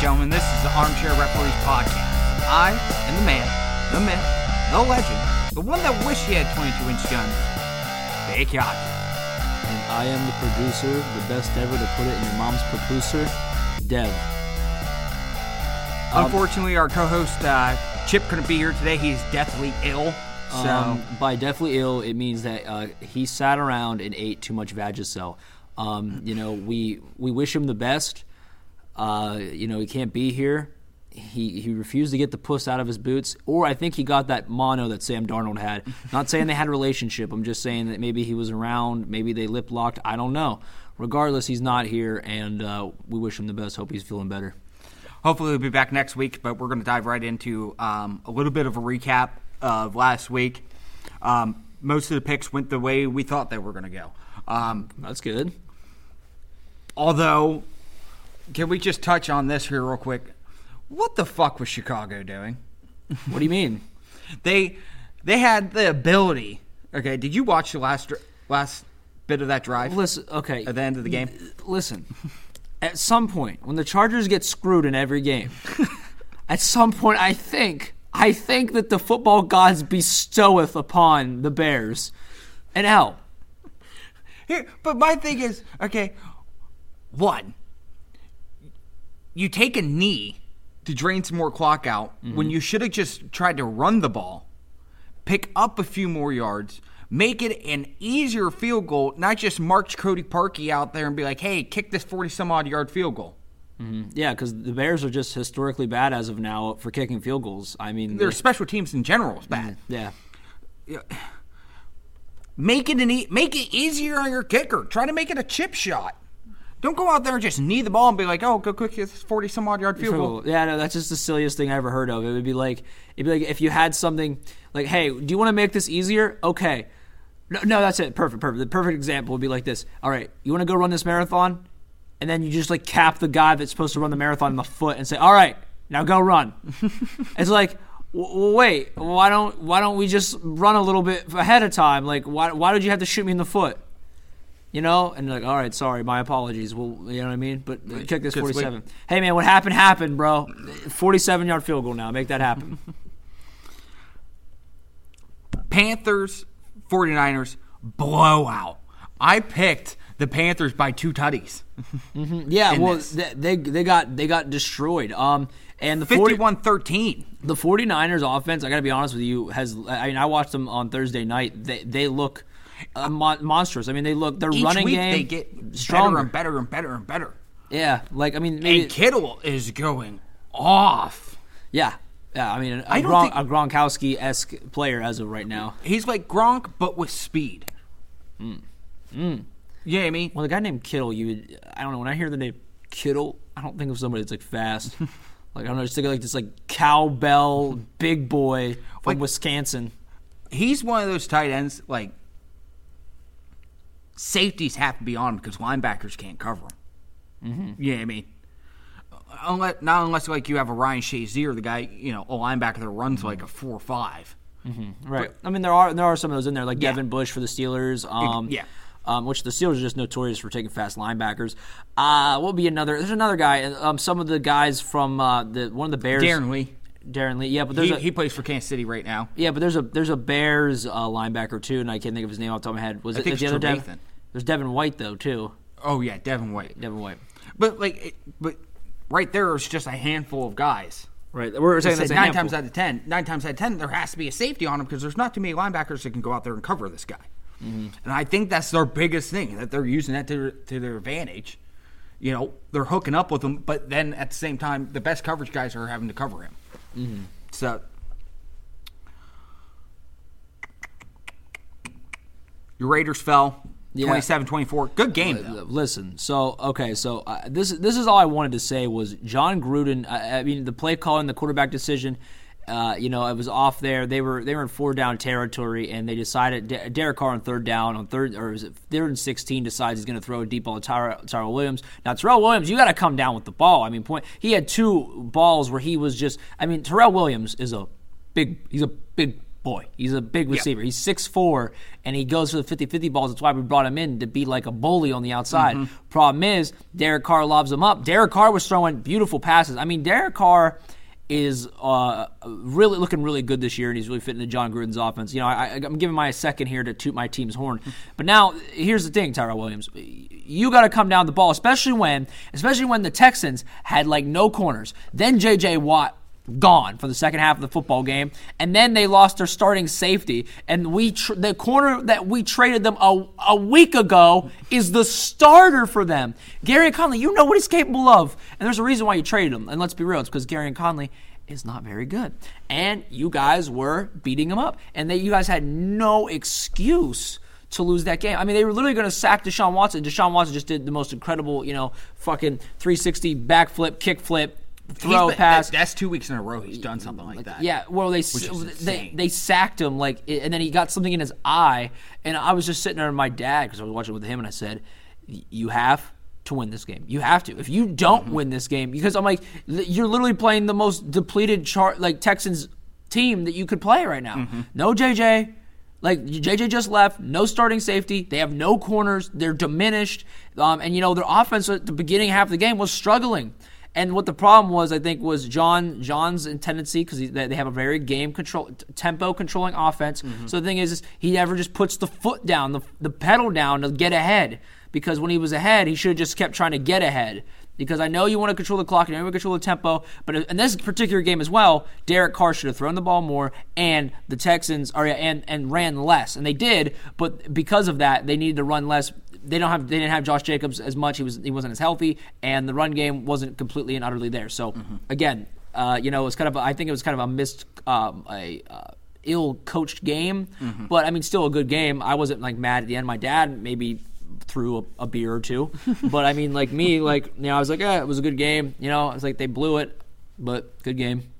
gentlemen, this is the Armchair Referees Podcast. I am the man, the myth, the legend, the one that wished he had 22 inch guns, Big Yacht. And I am the producer, the best ever to put it in your mom's producer, Dev. Um, Unfortunately, our co host uh, Chip couldn't be here today. He's deathly ill. So, Um, by deathly ill, it means that uh, he sat around and ate too much Vagisil. Um, you know, we we wish him the best. Uh, you know, he can't be here. He he refused to get the puss out of his boots, or I think he got that mono that Sam Darnold had. Not saying they had a relationship. I'm just saying that maybe he was around. Maybe they lip locked. I don't know. Regardless, he's not here, and uh, we wish him the best. Hope he's feeling better. hopefully, we'll be back next week, but we're going to dive right into um, a little bit of a recap of last week. Um, most of the picks went the way we thought they were going to go. Um, That's good. although, can we just touch on this here real quick? What the fuck was Chicago doing? What do you mean? They they had the ability. Okay, did you watch the last last bit of that drive Listen, okay. at the end of the game? listen, at some point when the Chargers get screwed in every game, at some point I think I think that the football gods bestoweth upon the Bears an L. Here, but my thing is, okay, one, you take a knee to drain some more clock out mm-hmm. when you should have just tried to run the ball, pick up a few more yards, make it an easier field goal, not just march Cody Parkey out there and be like, hey, kick this 40 some odd yard field goal. Mm-hmm. Yeah, because the Bears are just historically bad as of now for kicking field goals. I mean, Their special teams in general is bad. Mm-hmm. yeah, Make it an e- make it easier on your kicker. Try to make it a chip shot. Don't go out there and just knee the ball and be like, "Oh, go quick this forty some odd yard field goal." Yeah, no, that's just the silliest thing I ever heard of. It would be like it'd be like if you had something like, "Hey, do you want to make this easier?" Okay. No, no, that's it. Perfect, perfect. The perfect example would be like this. All right, you want to go run this marathon, and then you just like cap the guy that's supposed to run the marathon in the foot and say, "All right, now go run." it's like, w- w- wait, why don't why don't we just run a little bit ahead of time? Like, why why did you have to shoot me in the foot? You know, and like, all right, sorry, my apologies. Well, you know what I mean. But uh, kick this Just wait. forty-seven. Hey man, what happened happened, bro. Forty-seven yard field goal now. Make that happen. Panthers, 49ers, blowout. I picked the Panthers by two tutties. Yeah, well, they, they they got they got destroyed. Um, and the 40, 51-13. the 49ers offense, I got to be honest with you, has I mean I watched them on Thursday night. They they look uh, mon- monstrous. I mean they look their Each running week game they get stronger. better and better and better and better. Yeah, like I mean maybe And Kittle is going off. yeah. Yeah, I mean, a, I Gron- think- a Gronkowski esque player as of right now. He's like Gronk, but with speed. Mm. Yeah, I mean, Well, the guy named Kittle, you would, I don't know. When I hear the name Kittle, I don't think of somebody that's like fast. like I don't know, just think of like this like cowbell big boy from Like- Wisconsin. he's one of those tight ends like safeties have to be on because linebackers can't cover them. Mm-hmm. Yeah, I mean, unless not unless like you have a Ryan Shazier, the guy you know a linebacker that runs like a four or five. Right. I mean, there are there are some of those in there, like Yeah. Devin Bush for the Steelers. Um, yeah. Um, which the Steelers are just notorious for taking fast linebackers. Uh, what will be another? There's another guy. Um, some of the guys from uh, the one of the Bears. Darron Lee, Darron Lee. Yeah, but there's he, a, he plays for Kansas City right now. yeah, but there's a there's a Bears uh, linebacker too, and I can't think of his name off the top of my head. Was I it the other? Trevathan. There's Devin White though too. Oh yeah, Devin White. Devin White. But like, it, but right there is just a handful of guys. Right. We're saying said that's a nine handful. times out of ten, nine times out of ten, there has to be a safety on him because there's not too many linebackers that can go out there and cover this guy. Mm-hmm. And I think that's their biggest thing that they're using that to, to their advantage. You know, they're hooking up with him, but then at the same time, the best coverage guys are having to cover him. Mm-hmm. So, your Raiders fell Yeah. 27-24. Good game though. Listen, so okay, so uh, this this is all I wanted to say was Jon Gruden. I, I mean, the play calling, the quarterback decision. Uh, you know, it was off there. They were they were in four down territory, and they decided De- Derek Carr on third down on third or is it third and sixteen decides he's going to throw a deep ball to Tyra, Tyrell Williams. Now Tyrell Williams, you got to come down with the ball. I mean, point he had two balls where he was just. I mean, Tyrell Williams is a big. He's a big boy. He's a big receiver. He's 6'4", and he goes for the 50-50 balls. That's why we brought him in to be like a bully on the outside. Mm-hmm. Problem is, Derek Carr lobs him up. Derek Carr was throwing beautiful passes. I mean, Derek Carr is uh, really looking really good this year, and he's really fitting into Jon Gruden's offense. You know, I, I'm giving my second here to toot my team's horn. But now, here's the thing, Tyrell Williams. You got to come down the ball, especially when, especially when the Texans had like no corners. Then J.J. Watt gone for the second half of the football game, and then they lost their starting safety. And we tr- the corner that we traded them a, a week ago is the starter for them. Gary Conley, you know what he's capable of, and there's a reason why you traded him. And let's be real, it's because Gary Conley is not very good, and you guys were beating him up, and that you guys had no excuse. To lose that game, I mean, they were literally going to sack Deshaun Watson. Deshaun Watson just did the most incredible, you know, fucking 360 backflip, kickflip, throw been- pass. that- that's two weeks in a row he's done something like that. Yeah, well, they they they sacked him like, and then he got something in his eye, and I was just sitting there with my dad because I was watching with him, and I said, "You have to win this game. You have to. If you don't Mm-hmm. win this game, because I'm like, you're literally playing the most depleted chart like Texans team that you could play right now. Mm-hmm. No JJ." Like JJ just left, no starting safety. They have no corners. They're diminished, um, and you know their offense at the beginning half of the game was struggling. And what the problem was, I think, was John John's tendency because they have a very game control, tempo controlling offense. Mm-hmm. So the thing is, is, he never just puts the foot down, the, the pedal down to get ahead. Because when he was ahead, he should have just kept trying to get ahead. Because I know you want to control the clock, and you want to control the tempo, but in this particular game as well, Derek Carr should have thrown the ball more, and the Texans are and and ran less, and they did. But because of that, they needed to run less they don't have they didn't have Josh Jacobs as much. He was he wasn't as healthy, and the run game wasn't completely and utterly there. So again, uh, you know, it was kind of a, I think it was kind of a missed um, a uh, ill coached game, but I mean, still a good game. I wasn't like mad at the end. My dad maybe threw a, a beer or two, but I mean, like me, like you know, I was like, yeah, it was a good game. You know, I was like they blew it, but good game.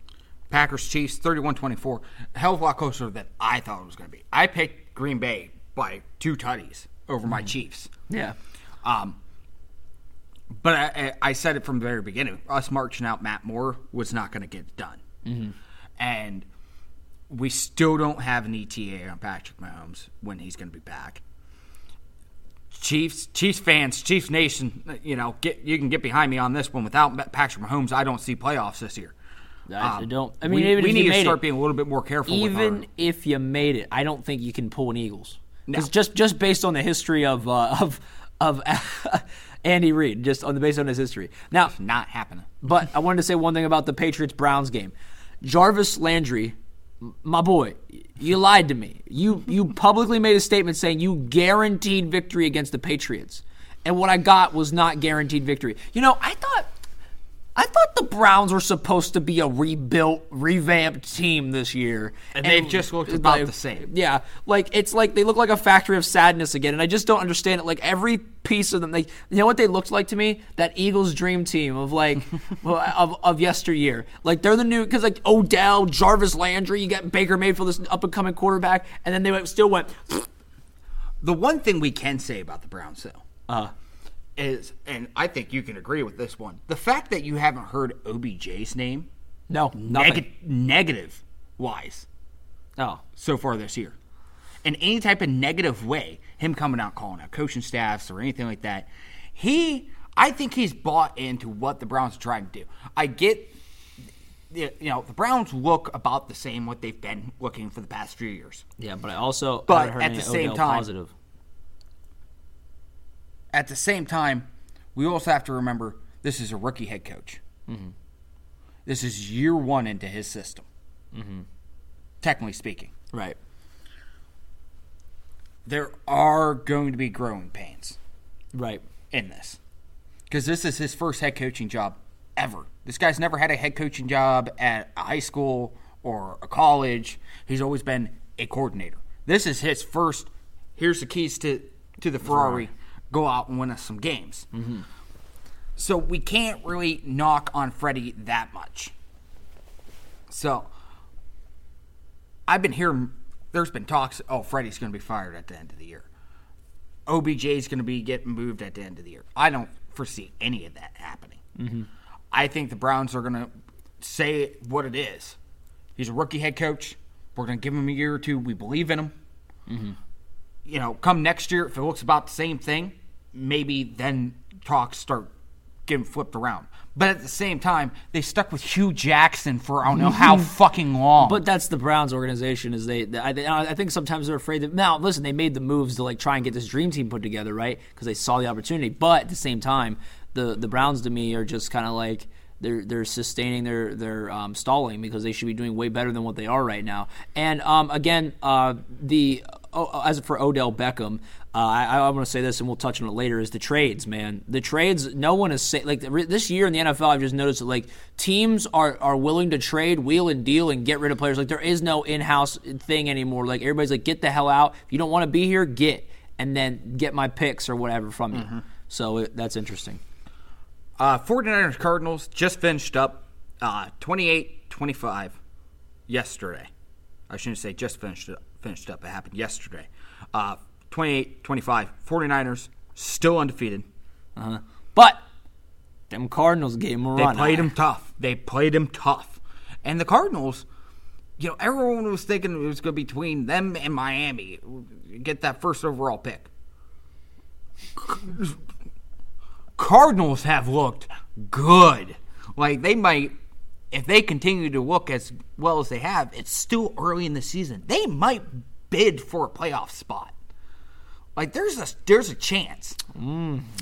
Packers Chiefs 31-24. Hell of a lot closer than I thought it was going to be. I picked Green Bay by two tutties over my Chiefs. Yeah. Um, but I, I said it from the very beginning. Us marching out Matt Moore was not going to get done, and we still don't have an ETA on Patrick Mahomes when he's going to be back. Chiefs, Chiefs fans, Chiefs Nation, you know, get you can get behind me on this one. Without Patrick Mahomes, I don't see playoffs this year. I Um, don't. I mean, we, we need to start it, being a little bit more careful. with even our, if you made it, I don't think you can pull an Eagles. No. Just just based on the history of uh, of of Andy Reid, just on the based on his history. Now, not happening. but I wanted to say one thing about the Patriots Browns game. Jarvis Landry, my boy, you lied to me. You you publicly made a statement saying you guaranteed victory against the Patriots. And what I got was not guaranteed victory. You know, I thought I thought the Browns were supposed to be a rebuilt, revamped team this year. And they've just looked about the same. Yeah, like it's like they look like a factory of sadness again, and I just don't understand it. Like every piece of them, like you know what they looked like to me? That Eagles dream team of like of of yesteryear. Like they're the new because like Odell, Jarvis Landry, you got Baker Mayfield, this up and coming quarterback, and then they went, still went. The one thing we can say about the Browns, though, Uh, is, and I think you can agree with this one, the fact that you haven't heard OBJ's name, no, nothing. neg- negative wise, oh, so far this year, in any type of negative way, him coming out calling out coaching staffs or anything like that, he, I think he's bought into what the Browns are trying to do. I get, you know, the Browns look about the same what they've been looking for the past few years. yeah, but I also But at the same Odell time- positive. At the same time, we also have to remember this is a rookie head coach. Mm-hmm. This is year one into his system, mm-hmm. technically speaking. Right. There are going to be growing pains Right. in this because this is his first head coaching job ever. This guy's never had a head coaching job at a high school or a college. He's always been a coordinator. This is his first. Here's the keys to to the Ferrari. Go out and win us some games. Mm-hmm. So we can't really knock on Freddie that much. So I've been hearing. There's been talks. Oh, Freddie's going to be fired at the end of the year. OBJ is going to be getting moved at the end of the year. I don't foresee any of that happening. Mm-hmm. I think the Browns are going to say what it is. He's a rookie head coach. We're going to give him a year or two. We believe in him. Mm-hmm. You know, come next year, if it looks about the same thing, maybe then talks start getting flipped around. But at the same time, they stuck with Hue Jackson for I don't know how fucking long. But that's the Browns organization. Is they? I, I think sometimes they're afraid that. Now, listen, they made the moves to like try and get this dream team put together, right? Because they saw the opportunity. But at the same time, the the Browns to me are just kind of like they're they're sustaining their their um, stalling because they should be doing way better than what they are right now. And um, again, uh, the oh, as for Odell Beckham, uh, I, I want to say this, and we'll touch on it later. Is the trades, man? The trades. No one is say, like this year in the NFL. I've just noticed that like teams are are willing to trade, wheel and deal, and get rid of players. Like there is no in house thing anymore. Like everybody's like, get the hell out. If you don't want to be here, get and then get my picks or whatever from you. So it, that's interesting. Uh, 49ers Cardinals just finished up uh, 28-25 yesterday. I shouldn't say just finished up, finished up. It happened yesterday. Uh, 28-25. 49ers still undefeated. Uh-huh. But them Cardinals gave them a They played him tough. They played him tough. And the Cardinals, you know, everyone was thinking it was going to be between them and Miami. Get that first overall pick. Cardinals have looked good. Like they might, if they continue to look as well as they have, it's still early in the season. They might bid for a playoff spot. Like there's a there's a chance.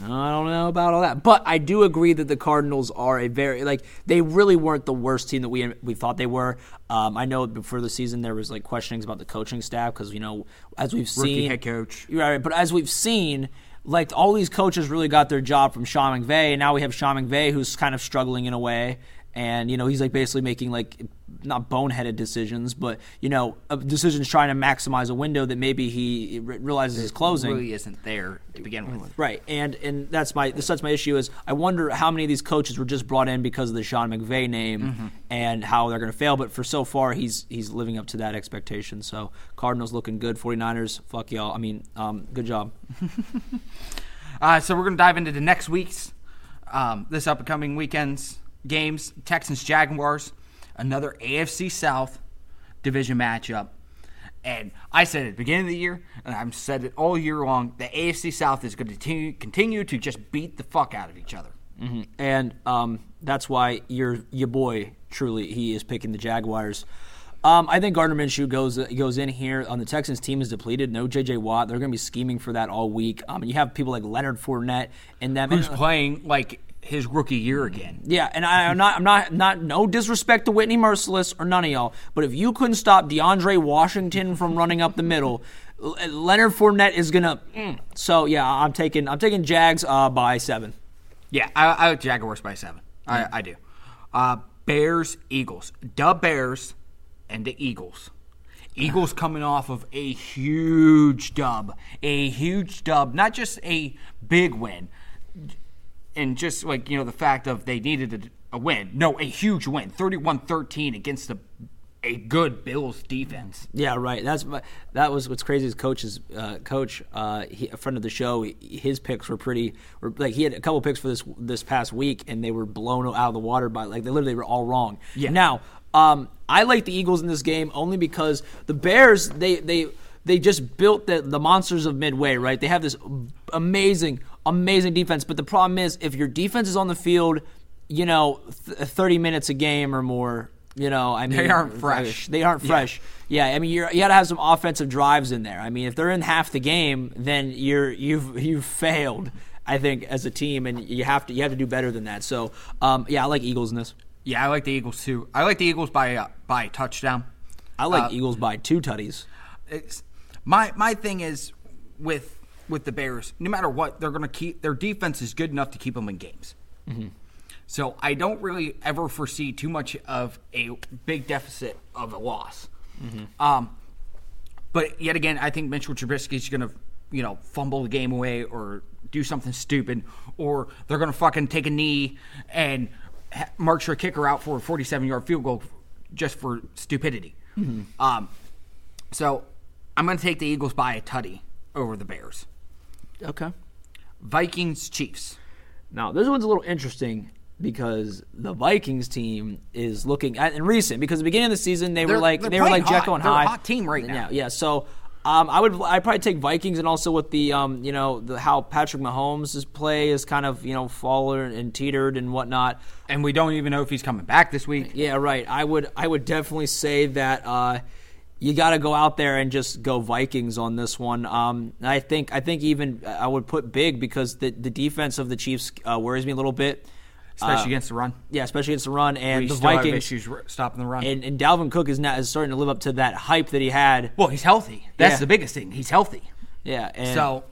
I don't know about all that, but I do agree that the Cardinals are a very like they really weren't the worst team that we we thought they were. Um, I know before the season there was like questionings about the coaching staff because you know as we've Rookie seen head coach. right, but as we've seen. Like all these coaches really got their job from Sean McVay, and now we have Sean McVay who's kind of struggling in a way, and you know he's like basically making like not boneheaded decisions, but you know uh, decisions trying to maximize a window that maybe he re- realizes is closing. Really isn't there to begin with. Right, and and that's my that's my issue is I wonder how many of these coaches were just brought in because of the Sean McVay name Mm-hmm. and how they're going to fail. But for so far, he's he's living up to that expectation. So Cardinals looking good. 49ers, fuck y'all. I mean, um, good job. Uh, so we're going to dive into the next week's, um, this upcoming weekend's games. Texans Jaguars, another AFC South division matchup. And I said at the beginning of the year, and I've said it all year long, the AFC South is going to continue, continue to just beat the fuck out of each other. and um, that's why your your boy truly he is picking the Jaguars. Um, I think Gardner Minshew goes goes in here on the Texans team is depleted. No J.J. Watt. They're going to be scheming for that all week. Um, and you have people like Leonard Fournette and them. Who's playing like his rookie year again? Yeah, and I, I'm not, I'm not, not, no disrespect to Whitney Mercilus or none of y'all, but if you couldn't stop DeAndre Washington from running up the middle, Leonard Fournette is gonna. mm. So yeah, I'm taking, I'm taking Jags uh, by seven. Yeah, I, I Jaguars by seven. I, I do. Uh, Bears, Eagles. The Bears and the Eagles. Eagles coming off of a huge dub. A huge dub. Not just a big win. And just like, you know, the fact of they needed a, a win. No, a huge win. 31 13 against a, a good Bills defense. Yeah, right. That's my- that was what's crazy. Is coach's uh, coach, uh, he, a friend of the show, his picks were pretty. Were, like he had a couple picks for this this past week, and they were blown out of the water by like they literally were all wrong. Yeah. Now, um, I like the Eagles in this game only because the Bears they they they just built the the monsters of Midway. Right? They have this amazing amazing defense, but the problem is if your defense is on the field, you know, th- thirty minutes a game or more. You know, I mean, they aren't fresh. They aren't fresh. Yeah, I mean, you're, you got to have some offensive drives in there. I mean, if they're in half the game, then you're you've you've failed. I think as a team, and you have to you have to do better than that. So, um, yeah, I like Eagles in this. Yeah, I like the Eagles too. I like the Eagles by uh, by touchdown. I like Uh, Eagles by two tutties. my my thing is with with the Bears. No matter what, they're going to keep their defense is good enough to keep them in games. So I don't really ever foresee too much of a big deficit of a loss. Um, but yet again, I think Mitchell Trubisky is going to you know fumble the game away or do something stupid, or they're going to fucking take a knee and ha- march their kicker out for a 47 yard field goal just for stupidity. Um, so I'm going to take the Eagles by a tutty over the Bears. Okay. Vikings Chiefs. Now this one's a little interesting. because the Vikings team is looking at in recent because at the beginning of the season they were They're- like they're were like Jekyll and hot. They're a Hyde. hot team right now. Yeah, yeah. So um, I would I probably take Vikings and also with the um, you know the how Patrick Mahomes' play is kind of you know fallen and teetered and whatnot. And we don't even know if he's coming back this week. Yeah, right. I would I would definitely say that uh, you got to go out there and just go Vikings on this one. Um, I think I think even I would put big because the the defense of the Chiefs uh, worries me a little bit. Especially Uh, against the run. Yeah, especially against the run and We the Vikings. issues r- stopping the run. And, and Dalvin Cook is now is starting to live up to that hype that he had. well, he's healthy. That's Yeah. the biggest thing. He's healthy. Yeah, So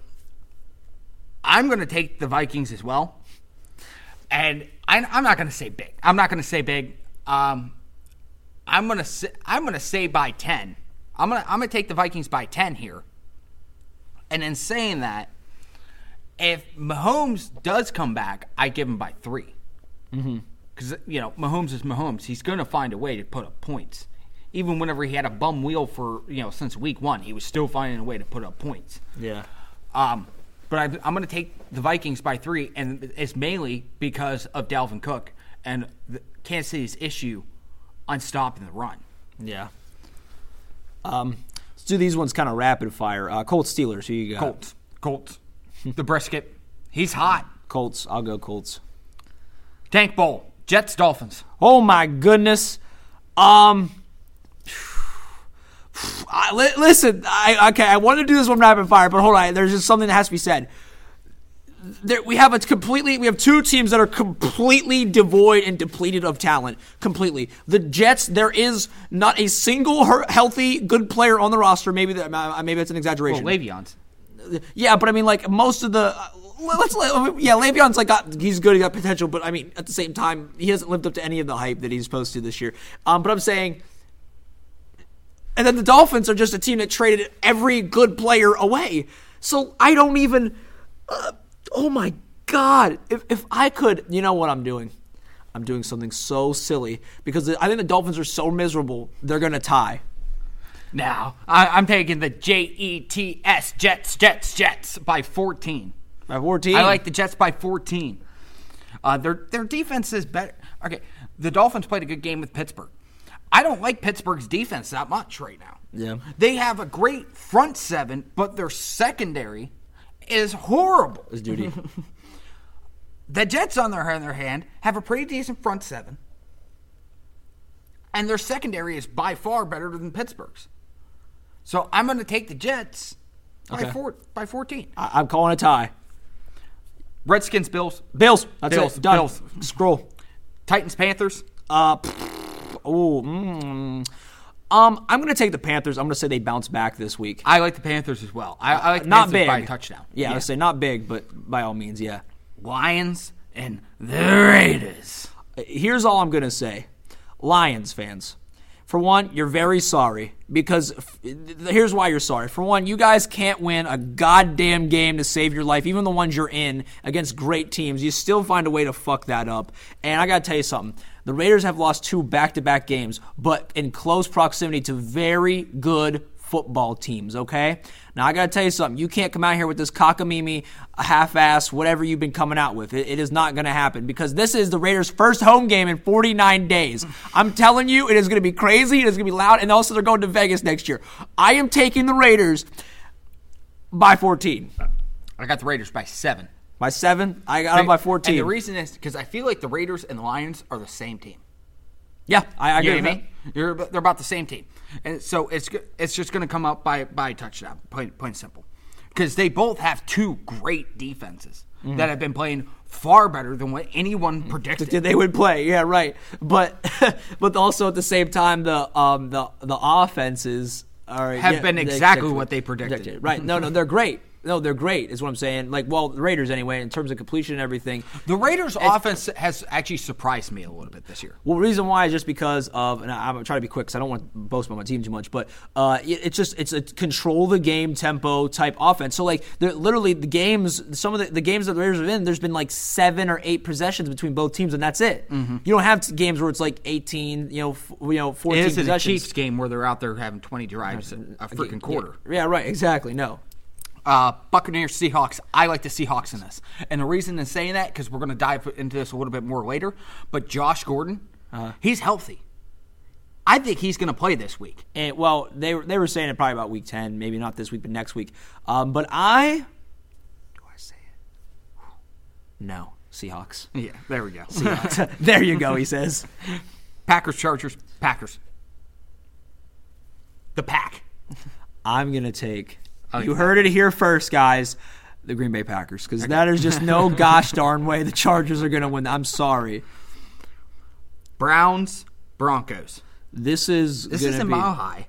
I'm going to take the Vikings as well. And I, I'm not going to say big. I'm not going to say big. Um, I'm going to say, I'm to say by 10. I'm going to I'm to take the Vikings by 10 here. And in saying that, if Mahomes does come back, I give him by 3. Because you know Mahomes is Mahomes. He's going to find a way to put up points. Even whenever he had a bum wheel for you know since week one, he was still finding a way to put up points. yeah. Um, but I, I'm going to take the Vikings by three, and it's mainly because of Dalvin Cook and the, Kansas City's issue on stopping the run. Yeah. Um, let's do these ones kind of rapid fire. Uh, Colts Steelers. Who you got? Colts, Colts, the brisket, he's hot. Colts. I'll go Colts. Tank Bowl, Jets, Dolphins. Oh my goodness. Um. I, li- listen, I okay. I want to do this one rapid fire, but hold on. There's just something that has to be said. There, we have a completely. We have two teams that are completely devoid and depleted of talent. Completely. The Jets. There is not a single healthy, good player on the roster. Maybe that. Maybe that's an exaggeration Well. Le'Veon's. Yeah, but I mean, like most of the. uh, Let's let, yeah, Le'Veon's like got he's good, he got potential, but I mean at the same time he hasn't lived up to any of the hype that he's supposed to this year. Um, but I'm saying, and then the Dolphins are just a team that traded every good player away. So I don't even. Uh, oh my god! If if I could, you know what I'm doing? I'm doing something so silly because I think the Dolphins are so miserable they're gonna tie. Now I, I'm taking the J E T S Jets, Jets, Jets by 14. By 14. I like the Jets by 14. Uh, their their defense is better. Okay, the Dolphins played a good game with Pittsburgh. I don't like Pittsburgh's defense that much right now. Yeah. They have a great front seven, but their secondary is horrible. It's duty. The Jets, on their other hand, have a pretty decent front seven, and their secondary is by far better than Pittsburgh's. So I'm going to take the Jets by Okay. four by 14. I, I'm calling a tie. Redskins, Bills, Bills. That's Bills, it. Done. Bills. Scroll. Titans, Panthers. Uh, oh, mm, um, I'm going to take the Panthers. I'm going to say they bounce back this week. I like the Panthers as well. I, I like the not Panthers big by a touchdown. Yeah, I say not big, but by all means, yeah. Lions and the Raiders. Here's all I'm going to say Lions fans. For one, you're very sorry because f- here's why you're sorry. For one, you guys can't win a goddamn game to save your life, even the ones you're in against great teams. You still find a way to fuck that up. And I got to tell you something. The Raiders have lost two back to back games, but in close proximity to very good football teams, okay? Now, I got to tell you something. You can't come out here with this cockamamie, half ass, whatever you've been coming out with. It, it is not to happen because this is the Raiders' first home game in 49 days. I'm telling you, it is to be crazy. It is to be loud. And also, they're going to Vegas next year. I am taking the Raiders by 14. I got the Raiders by seven. By seven, I got them by 14. And the reason is because I feel like the Raiders and the Lions are the same team. yeah, I, I You agree know with. You're, they're about the same team, and so it's it's just going to come up by by a touchdown, plain, plain simple, because they both have two great defenses Mm-hmm. that have been playing far better than what anyone predicted. Yeah, they would play. Yeah, right. But but also at the same time, the um the the offenses are Have yeah, been exactly what they predicted. Right? No, no, they're great. No, they're great. Is what I'm saying. Like, well, the Raiders anyway, in terms of completion and everything. The Raiders' offense has actually surprised me a little bit this year. Well, the reason why is just because of, and I'm trying to be quick because I don't want to boast about my team too much, but uh, it- it's just it's a control the game tempo type offense. So like, literally the games, some of the, the games that the Raiders are in, there's been like seven or eight possessions between both teams, and that's it. You don't have games where it's like 18, you know, f- you know, 14 It a possessions. Chiefs game where they're out there having 20 drives a freaking quarter. Yeah, right. Exactly. No. Uh, Buccaneers, Seahawks. I like the Seahawks in this, and the reason in saying that because we're going to dive into this a little bit more later. But Josh Gordon, Uh-huh. he's healthy. I think he's going to play this week. And, well, they were they were saying it probably about week ten, maybe not this week, but next week. Um, but I do I say it? No, Seahawks. Yeah, there we go. there you go. He says. Packers, Chargers, Packers. The pack. I'm gonna take. You heard it here first, guys. The Green Bay Packers, because that is just no gosh darn way the Chargers are gonna win. I'm sorry. Browns, Broncos. This is This is in be, Mile High.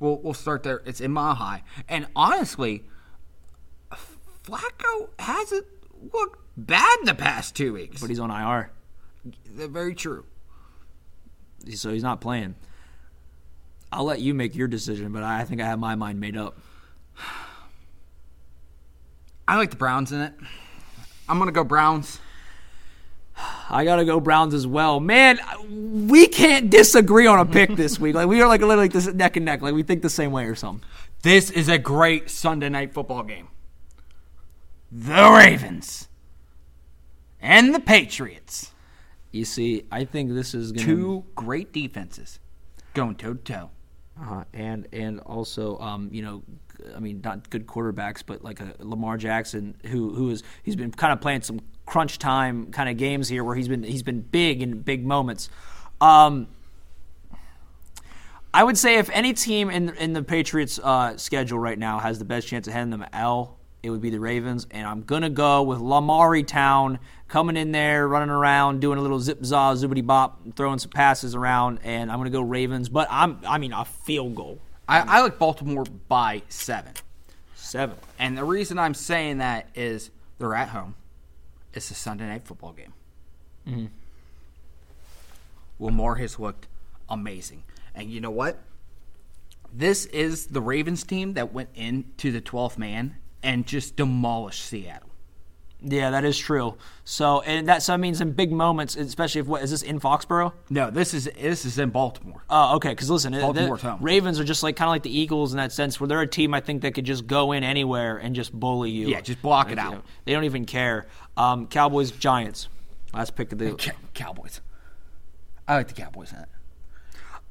We'll we'll start there. It's in Mile High, and honestly, Flacco hasn't looked bad in the past two weeks. but he's on IR, very true. so he's not playing. I'll let you make your decision, but I think I have my mind made up. I like the Browns in it. I'm gonna go Browns. I gotta go Browns as well. Man, we can't disagree on a pick this week. Like we are like literally this neck and neck. Like we think the same way or something. This is a great Sunday night football game. The Ravens and the Patriots. You see, I think this is gonna Two great defenses going toe to toe. Uh, and and also, um, you know, I mean, not good quarterbacks, but like a Lamar Jackson, who who is he's been kind of playing some crunch time kind of games here, where he's been he's been big in big moments. Um, I would say if any team in in the Patriots' uh, schedule right now has the best chance of handing them L, it would be the Ravens. And I'm gonna go with Lamari Town coming in there, running around, doing a little zip za zoobity bop, throwing some passes around, and I'm gonna go Ravens. But I'm I mean a field goal, I, I like Baltimore by seven. seven. And the reason I'm saying that is they're at home. It's a Sunday night football game. Mm-hmm. Lamar has looked amazing. And you know what? This is the Ravens team that went into the 12th man and just demolished Seattle. Yeah, that is true. So and that so that means in big moments, especially if what is this in Foxborough? No, this is this is in Baltimore. Oh, okay. Because listen, the- Baltimore's the home. Ravens are just like kind of like the Eagles in that sense, where they're a team I think that could just go in anywhere and just bully you. Yeah, just block it out. you know, they don't even care. Um, Cowboys, Giants. Last pick of the. Cow- Cowboys. I like the Cowboys in it.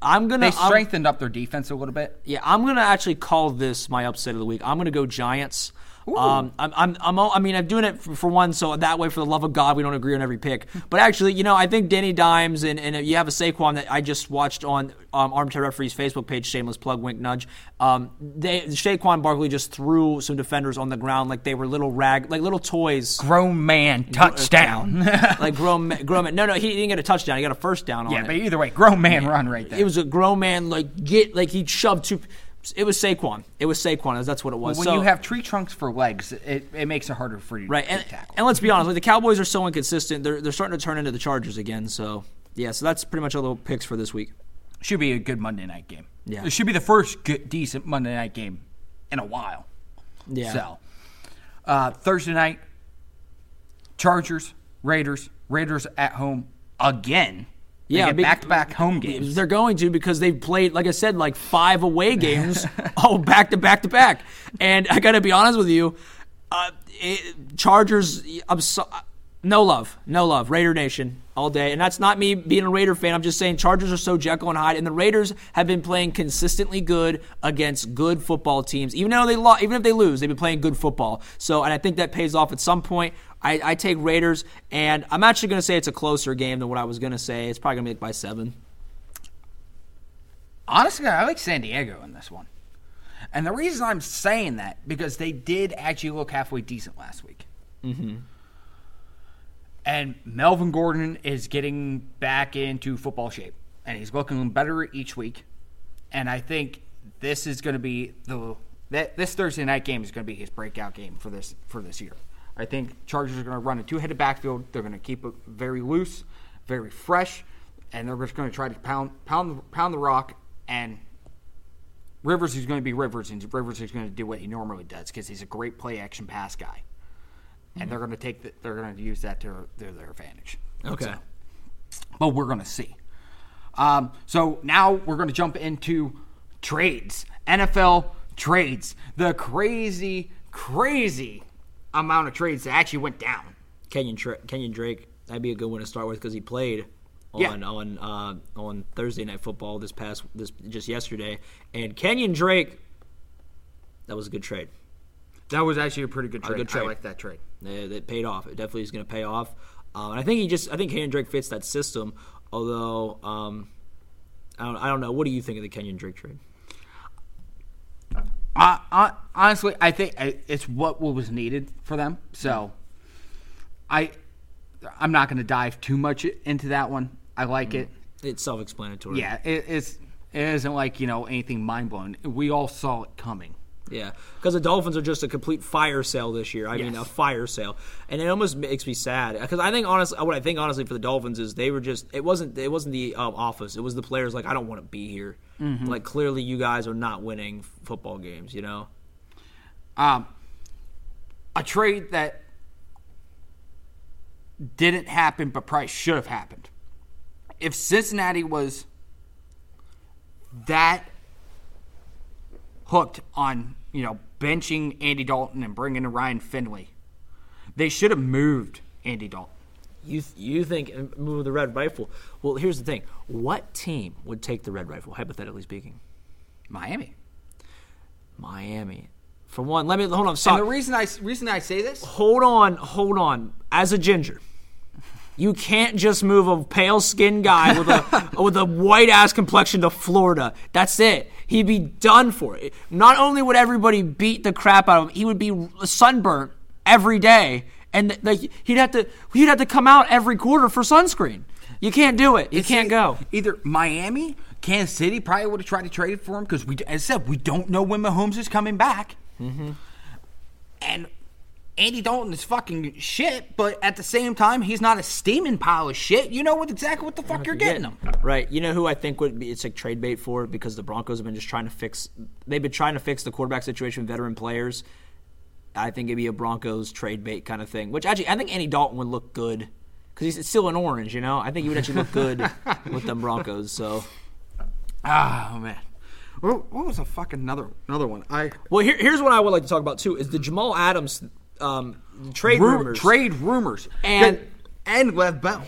I'm gonna. They I'm- strengthened up their defense a little bit. Yeah, I'm gonna actually call this my upset of the week. I'm gonna go Giants. Um, I'm, I'm, I'm, I mean, I'm doing it for, for one, so that way, for the love of God, we don't agree on every pick. But actually, you know, I think Danny Dimes and, and you have a Saquon that I just watched on um, Armchair Referee's Facebook page. Shameless plug, wink, nudge. Um, they Saquon Barkley just threw some defenders on the ground like they were little rag, like little toys. Grown man touchdown. like grown, grown man. No, no, he didn't get a touchdown. He got a first down on yeah, it. but either way, grown man run right there. It was a grown man like get like he shoved two. It was Saquon. It was Saquon. That's what it was. when So- you have tree trunks for legs, it, it makes it harder for you right, to and, tackle. and let's be honest, like the Cowboys are so inconsistent. They're they're starting to turn into the Chargers again. So yeah, so that's pretty much all the picks for this week. should be a good Monday night game. Yeah. It should be the first good, decent Monday night game in a while. Yeah. So, uh, Thursday night, Chargers, Raiders, Raiders at home again. They Yeah, get back-to-back home games. They're going to because they've played, like I said, like five away games, oh back to back to back. And I got to be honest with you, uh, it, Chargers. So, no love, no love. Raider Nation all day, and that's not me being a Raider fan. I'm just saying Chargers are so Jekyll and Hyde, and the Raiders have been playing consistently good against good football teams. Even though they lo- even if they lose, they've been playing good football. So, and I think that pays off at some point. I, I take Raiders, and I'm actually going to say it's a closer game than what I was going to say. It's probably going to be like by seven. Honestly, I like San Diego in this one. And the reason I'm saying that because they did actually look halfway decent last week. Mm-hmm. And Melvin Gordon is getting back into football shape, and he's looking better each week. And I think this is going to be the that this Thursday night game is going to be his breakout game for this for this year. I think Chargers are going to run a two-headed backfield. They're going to keep it very loose, very fresh, and they're just going to try to pound pound pound the rock. And Rivers is going to be Rivers, and Rivers is going to do what he normally does because he's a great play action pass guy. And they're going to take the, they're going to use that to their, their advantage. Okay. So- but we're going to see. Um, so now we're going to jump into trades, NFL trades, the crazy, crazy amount of trades that actually went down. Kenyon Tra- Kenyon Drake. That'd be a good one to start with because he played on Yeah. on uh, on Thursday Night Football this past this just yesterday. And Kenyon Drake, that was a good trade. That was actually a pretty good trade. good trade. I like that trade. It, it paid off. It definitely is going to pay off. Um, and I think he just I think Kenyon Drake fits that system. Although um, I don't I don't know. What do you think of the Kenyon Drake trade? I, I, honestly, I think it's what was needed for them. So, I, I'm not going to dive too much into that one. I like it. It's self-explanatory. Yeah, it, it's it isn't like you know anything mind blowing. We all saw it coming. Yeah, because the Dolphins are just a complete fire sale this year. I mean, a fire sale, and it almost makes me sad because I think honestly, what I think honestly for the Dolphins is they were just it wasn't it wasn't the um, office, it was the players. Like I don't want to be here. Like clearly, you guys are not winning football games. You know, Um, a trade that didn't happen, but probably should have happened. If Cincinnati was that hooked on, you know, benching Andy Dalton and bringing in Ryan Finley, they should have moved Andy Dalton. you th- you think move the red rifle. Well, here's the thing: what team would take the red rifle, hypothetically speaking? Miami. Miami. For one, let me hold on. And the reason I reason I say this, hold on, hold on. As a ginger, you can't just move a pale skinned guy with a with a white ass complexion to Florida. That's it. He'd be done for it. Not only would everybody beat the crap out of him, he would be sunburnt every day, and like he'd have to he'd have to come out every quarter for sunscreen. You can't do it. You can't go. Either Miami, Kansas City probably would have tried to trade for him because we, as I said, we don't know when Mahomes is coming back. Mm-hmm. And Andy Dalton is fucking shit, but at the same time, he's not a steaming pile of shit. You know what exactly what the fuck you're getting him. Right. You know who I think would be it's like trade bait for because the Broncos have been just trying to fix they've been trying to fix the quarterback situation with veteran players. I think it'd be a Broncos trade bait kind of thing. Which actually I think Andy Dalton would look good because he's still an orange, you know. I think he would actually look good with them Broncos. So, ah, Oh man, what, what was a fucking another another one? I well, here, here's what I would like to talk about too: is the Jamal Adams um, trade Ru- rumors. trade rumors And- and Lev Bell.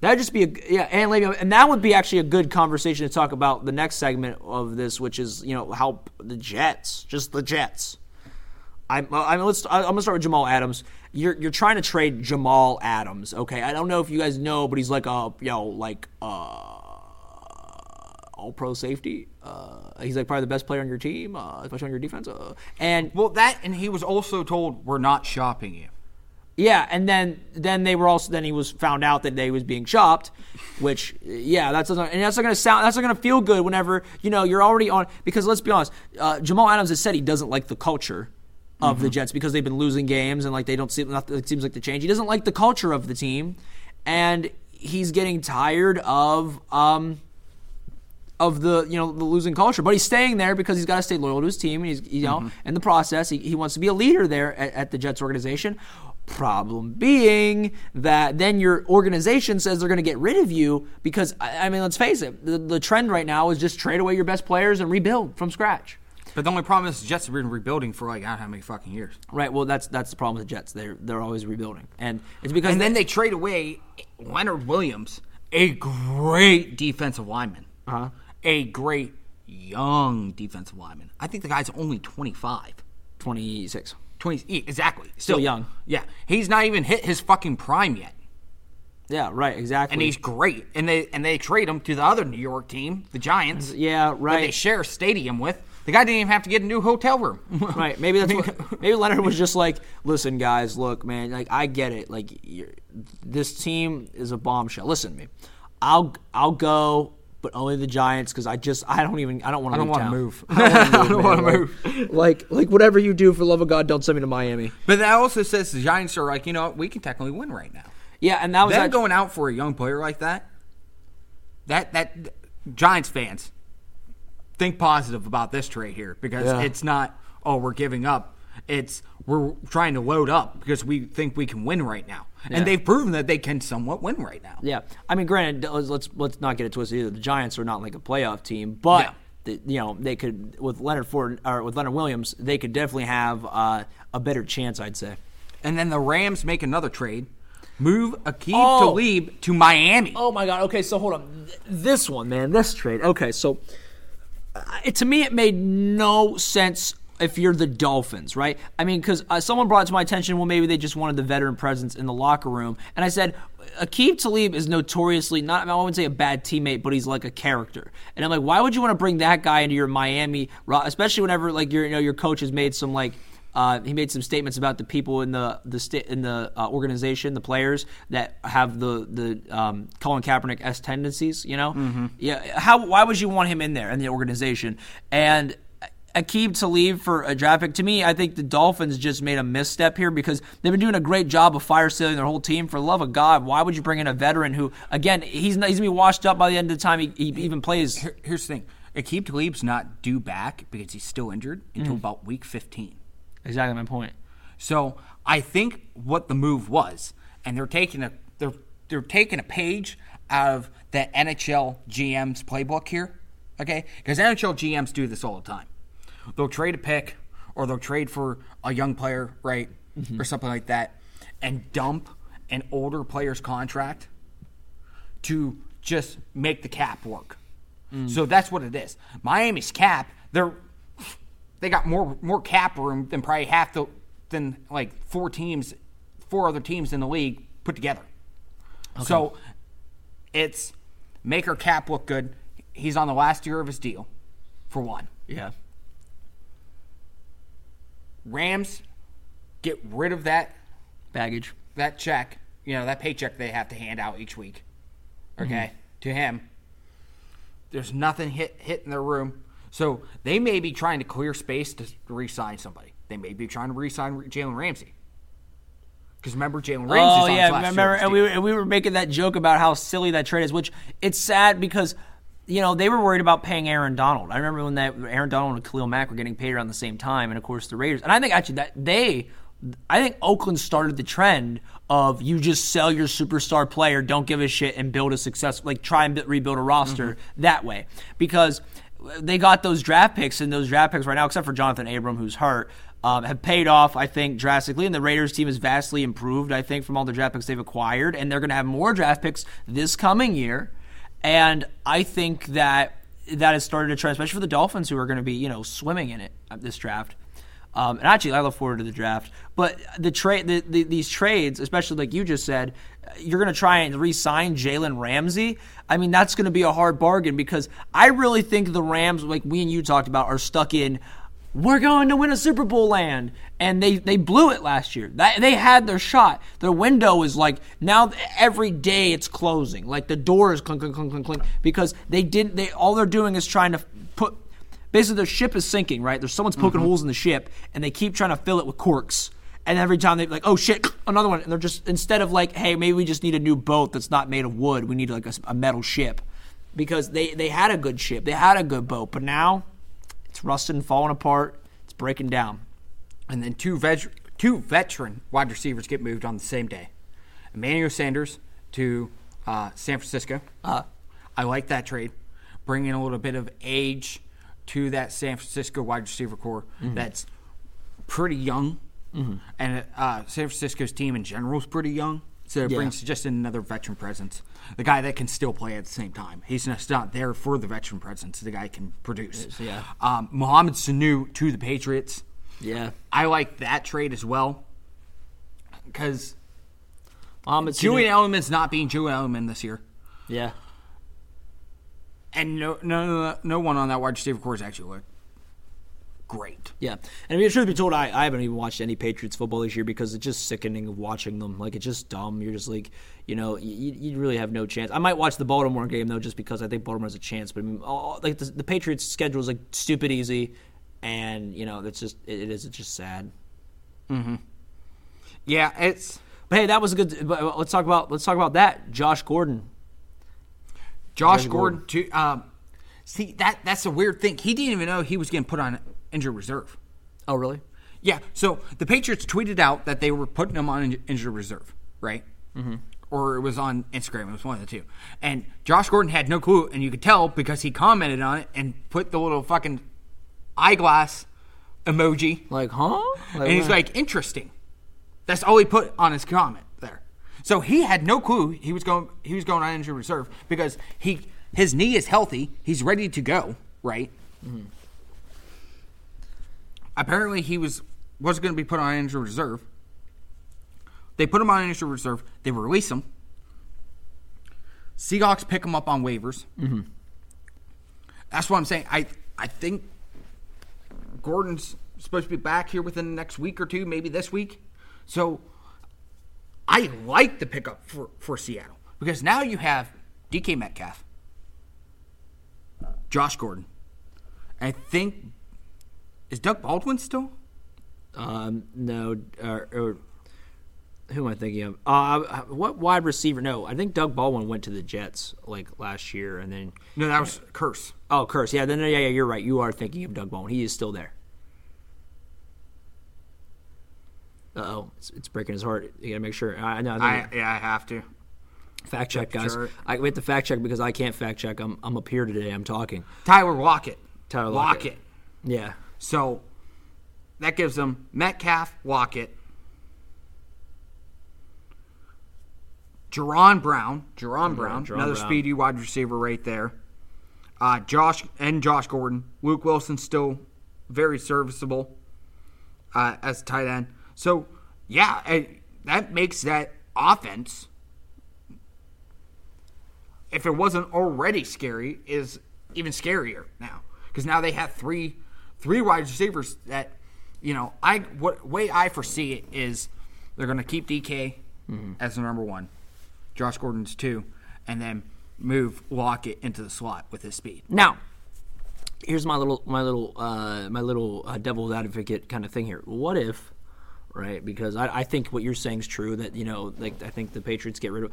That'd just be a yeah, and Le'Veon- and that would be actually a good conversation to talk about the next segment of this, which is you know how the Jets, just the Jets. I'm, I'm let's I'm gonna start with Jamal Adams. You're you're trying to trade Jamal Adams, okay? I don't know if you guys know, but he's like a you know like uh all pro safety. Uh, he's like probably the best player on your team, uh, especially on your defense. Uh, and Well, that and he was also told we're not shopping you. Yeah, and then then they were also then he was found out that they was being shopped, which yeah, that's not, and that's not gonna sound that's not gonna feel good whenever you know you're already on because let's be honest, uh, Jamal Adams has said he doesn't like the culture of the Jets because they've been losing games and like they don't see nothing it seems like the change. He doesn't like the culture of the team, and he's getting tired of um of the you know the losing culture, but he's staying there because he's got to stay loyal to his team. And he's you know in the process he, he wants to be a leader there at, at the Jets organization. Problem being that then your organization says they're going to get rid of you because I, I mean let's face it, the, the trend right now is just trade away your best players and rebuild from scratch. But the only problem is the Jets have been rebuilding for like I don't know how many fucking years. Right. Well, that's that's the problem with the Jets. They're they're always rebuilding, and it's because And then they trade away Leonard Williams, a great defensive lineman. Uh-huh. A great young defensive lineman. I think the guy's only 25. twenty six. 20 exactly. Still young. Yeah. He's not even hit his fucking prime yet. Yeah. Right. Exactly. And he's great. And they and they trade him to the other New York team, the Giants. yeah. Right. they share a stadium with. The guy didn't even have to get a new hotel room. Right. Maybe that's what, maybe Leonard was just like, listen, guys, look, man, like I get it. Like you're, this team is a bombshell. Listen to me. I'll I'll go, but only the Giants because I just I don't even I don't want to. don't wanna move. I don't don't want wanna to move. Like like whatever you do, for love of God, don't send me to Miami. but that also says the Giants are like, you know what, we can technically win right now. Yeah, and that was Them act- going out for a young player like that, that that Giants fans think positive about this trade here because Yeah. it's not oh we're giving up. It's we're trying to load up because we think we can win right now, Yeah. and they've proven that they can somewhat win right now. Yeah, I mean, granted, let's let's, let's not get it twisted either. The Giants are not like a playoff team, but Yeah. that, you know they could with Leonard Ford or with Leonard Williams, they could definitely have uh, a better chance. I'd say. And then the Rams make another trade, move Aqib Oh. Talib to Miami. Oh my god. Okay, so hold on. This one, man, this trade. Okay, so uh, it, to me, it made no sense if you're the Dolphins, right? I mean, because uh, someone brought to my attention, well, maybe they just wanted the veteran presence in the locker room, and I said. Aqib Talib is notoriously not, I wouldn't say a bad teammate, but he's like a character. And I'm like, why would you want to bring that guy into your Miami, especially whenever like your, you know, your coach has made some like uh, he made some statements about the people in the the sta- in the uh, organization, the players that have the the um, Colin Kaepernick s tendencies. You know, yeah. How why would you want him in there in the organization? And Aqib Talib for a draft pick. To me, I think the Dolphins just made a misstep here because they've been doing a great job of fire sealing their whole team. For the love of God, why would you bring in a veteran who, again, he's not, he's gonna be washed up by the end of the time he, he even plays? Here- here's the thing: Aqib Talib's not due back because he's still injured until mm. about week 15. Exactly my point. So I think what the move was, and they're taking a they're they're taking a page out of the NHL GM's playbook here, okay? Because NHL GMs do this all the time. They'll trade a pick, or they'll trade for a young player, right, mm-hmm. or something like that, and dump an older player's contract to just make the cap work. Mm. So that's what it is. Miami's cap, they're they got more more cap room than probably half the than like four teams, four other teams in the league put together. So it's make our cap look good. He's on the last year of his deal, for one. Yeah. Rams get rid of that Baggage. that check, you know, that paycheck they have to hand out each week. Mm-hmm. Okay, to him. There's nothing hit hit in their room, so they may be trying to clear space to re-sign somebody. They may be trying to re-sign Jalen Ramsey. Because remember, Jalen Ramsey's Oh yeah, remember, and we and we were making that joke about how silly that trade is, which it's sad because you know they were worried about paying Aaron Donald. I remember when that Aaron Donald and Khalil Mack were getting paid around the same time, and of course the Raiders. And I think actually that they, I think Oakland started the trend of you just sell your superstar player, don't give a shit, and build a success like try and bu- rebuild a roster that way because they got those draft picks and those draft picks right now, except for Johnathan Abram who's hurt um, have paid off, I think, drastically. And the Raiders team has vastly improved, I think, from all the draft picks they've acquired. And they're going to have more draft picks this coming year. And I think that that has started a trend, especially for the Dolphins, who are going to be, you know, swimming in it this draft. Um, and actually, I look forward to the draft. But the trade, the, the, these trades, especially like you just said, you're going to try and re-sign Jalen Ramsey. I mean, that's going to be a hard bargain because I really think the Rams, like we and you talked about, are stuck in we're going to win a Super Bowl land. And they, they blew it last year. That, they had their shot. Their window is like now every day it's closing. Like the door is clink, clink, clink, clink, clink because they didn't, they, all they're doing is trying to put, basically their ship is sinking, right? There's someone's poking mm-hmm. holes in the ship and they keep trying to fill it with corks. And every time they're like, oh shit, another one. And they're just, instead of like, hey, maybe we just need a new boat that's not made of wood, we need like a, a metal ship. Because they, they had a good ship, they had a good boat, but now it's rusting and falling apart. It's breaking down. And then two vet- two veteran wide receivers get moved on the same day. Emmanuel Sanders to uh, San Francisco. Uh, I like that trade, bringing a little bit of age to that San Francisco wide receiver corps that's pretty young, and uh, San Francisco's team in general is pretty young. So it Yeah. brings just another veteran presence, the guy that can still play at the same time. He's just not there for the veteran presence. The guy can produce. yeah. Um, Mohamed Sanu to the Patriots. Yeah. I like that trade as well because Mohamed um, Julian Sanu- Edelman's not being Julian Edelman this year, Yeah. and no, no, no, no one on that wide receiver corps is actually looked great. Yeah, and I mean, truth be told, I, I haven't even watched any Patriots football this year because it's just sickening of watching them. Like it's just dumb. You're just like, you know, you, you really have no chance. I might watch the Baltimore game though, just because I think Baltimore has a chance. But I mean, all, like the, the Patriots' schedule is like stupid easy, and you know, it's just it, it is it's just sad. Mm-hmm. Yeah, it's But hey, that was a good. But let's talk about let's talk about that. Josh Gordon. Josh Very Gordon to um, see that that's a weird thing. He didn't even know he was getting put on injured reserve. Oh, really? Yeah, so the Patriots tweeted out that they were putting him on in- injured reserve, right? Mm-hmm. or it was on Instagram. It was one of the two. And Josh Gordon had no clue, and you could tell because he commented on it and put the little fucking eyeglass emoji, Like, huh? Like, and he's what? like, "Interesting." That's all he put on his comment there. So he had no clue he was going. He was going on injured reserve because he his knee is healthy. He's ready to go. Right. Apparently, he was was going to be put on injured reserve. They put him on injured reserve. They release him. Seahawks pick him up on waivers. Mm-hmm. That's what I'm saying. I I think Gordon's supposed to be back here within the next week or two, maybe this week. So I like the pickup for, for Seattle because now you have DK Metcalf, Josh Gordon. I think is Doug Baldwin still? Um, no, or, or who am I thinking of? Uh, what wide receiver? No, I think Doug Baldwin went to the Jets like last year, and then No, that was Kearse. Oh, Kearse. Yeah, then yeah, yeah, you're right. You are thinking of Doug Baldwin. He is still there. Uh oh, it's, it's breaking his heart. You gotta make sure. I know. I I yeah, I have to. fact check, guys. sure. I we have to fact check because I can't fact check. I'm I'm up here today. I'm talking. Tyler Lockett. Tyler Lockett. Lockett. Yeah. So that gives them Metcalf, Lockett, Jaron Brown, Jaron Brown, Jaron another Brown. speedy wide receiver right there. Uh, Josh and Josh Gordon, Luke Wilson still very serviceable uh, as tight end. So yeah, it, that makes that offense. If it wasn't already scary, is even scarier now because now they have three three wide receivers that you know I what way I foresee it is they're going to keep DK as the number one, Josh Gordon's two, and then move Lockett into the slot with his speed. Now, here's my little my little uh, my little uh, devil's advocate kind of thing here. What if, right? Because I, I think what you're saying is true. That you know, like I think the Patriots get rid of.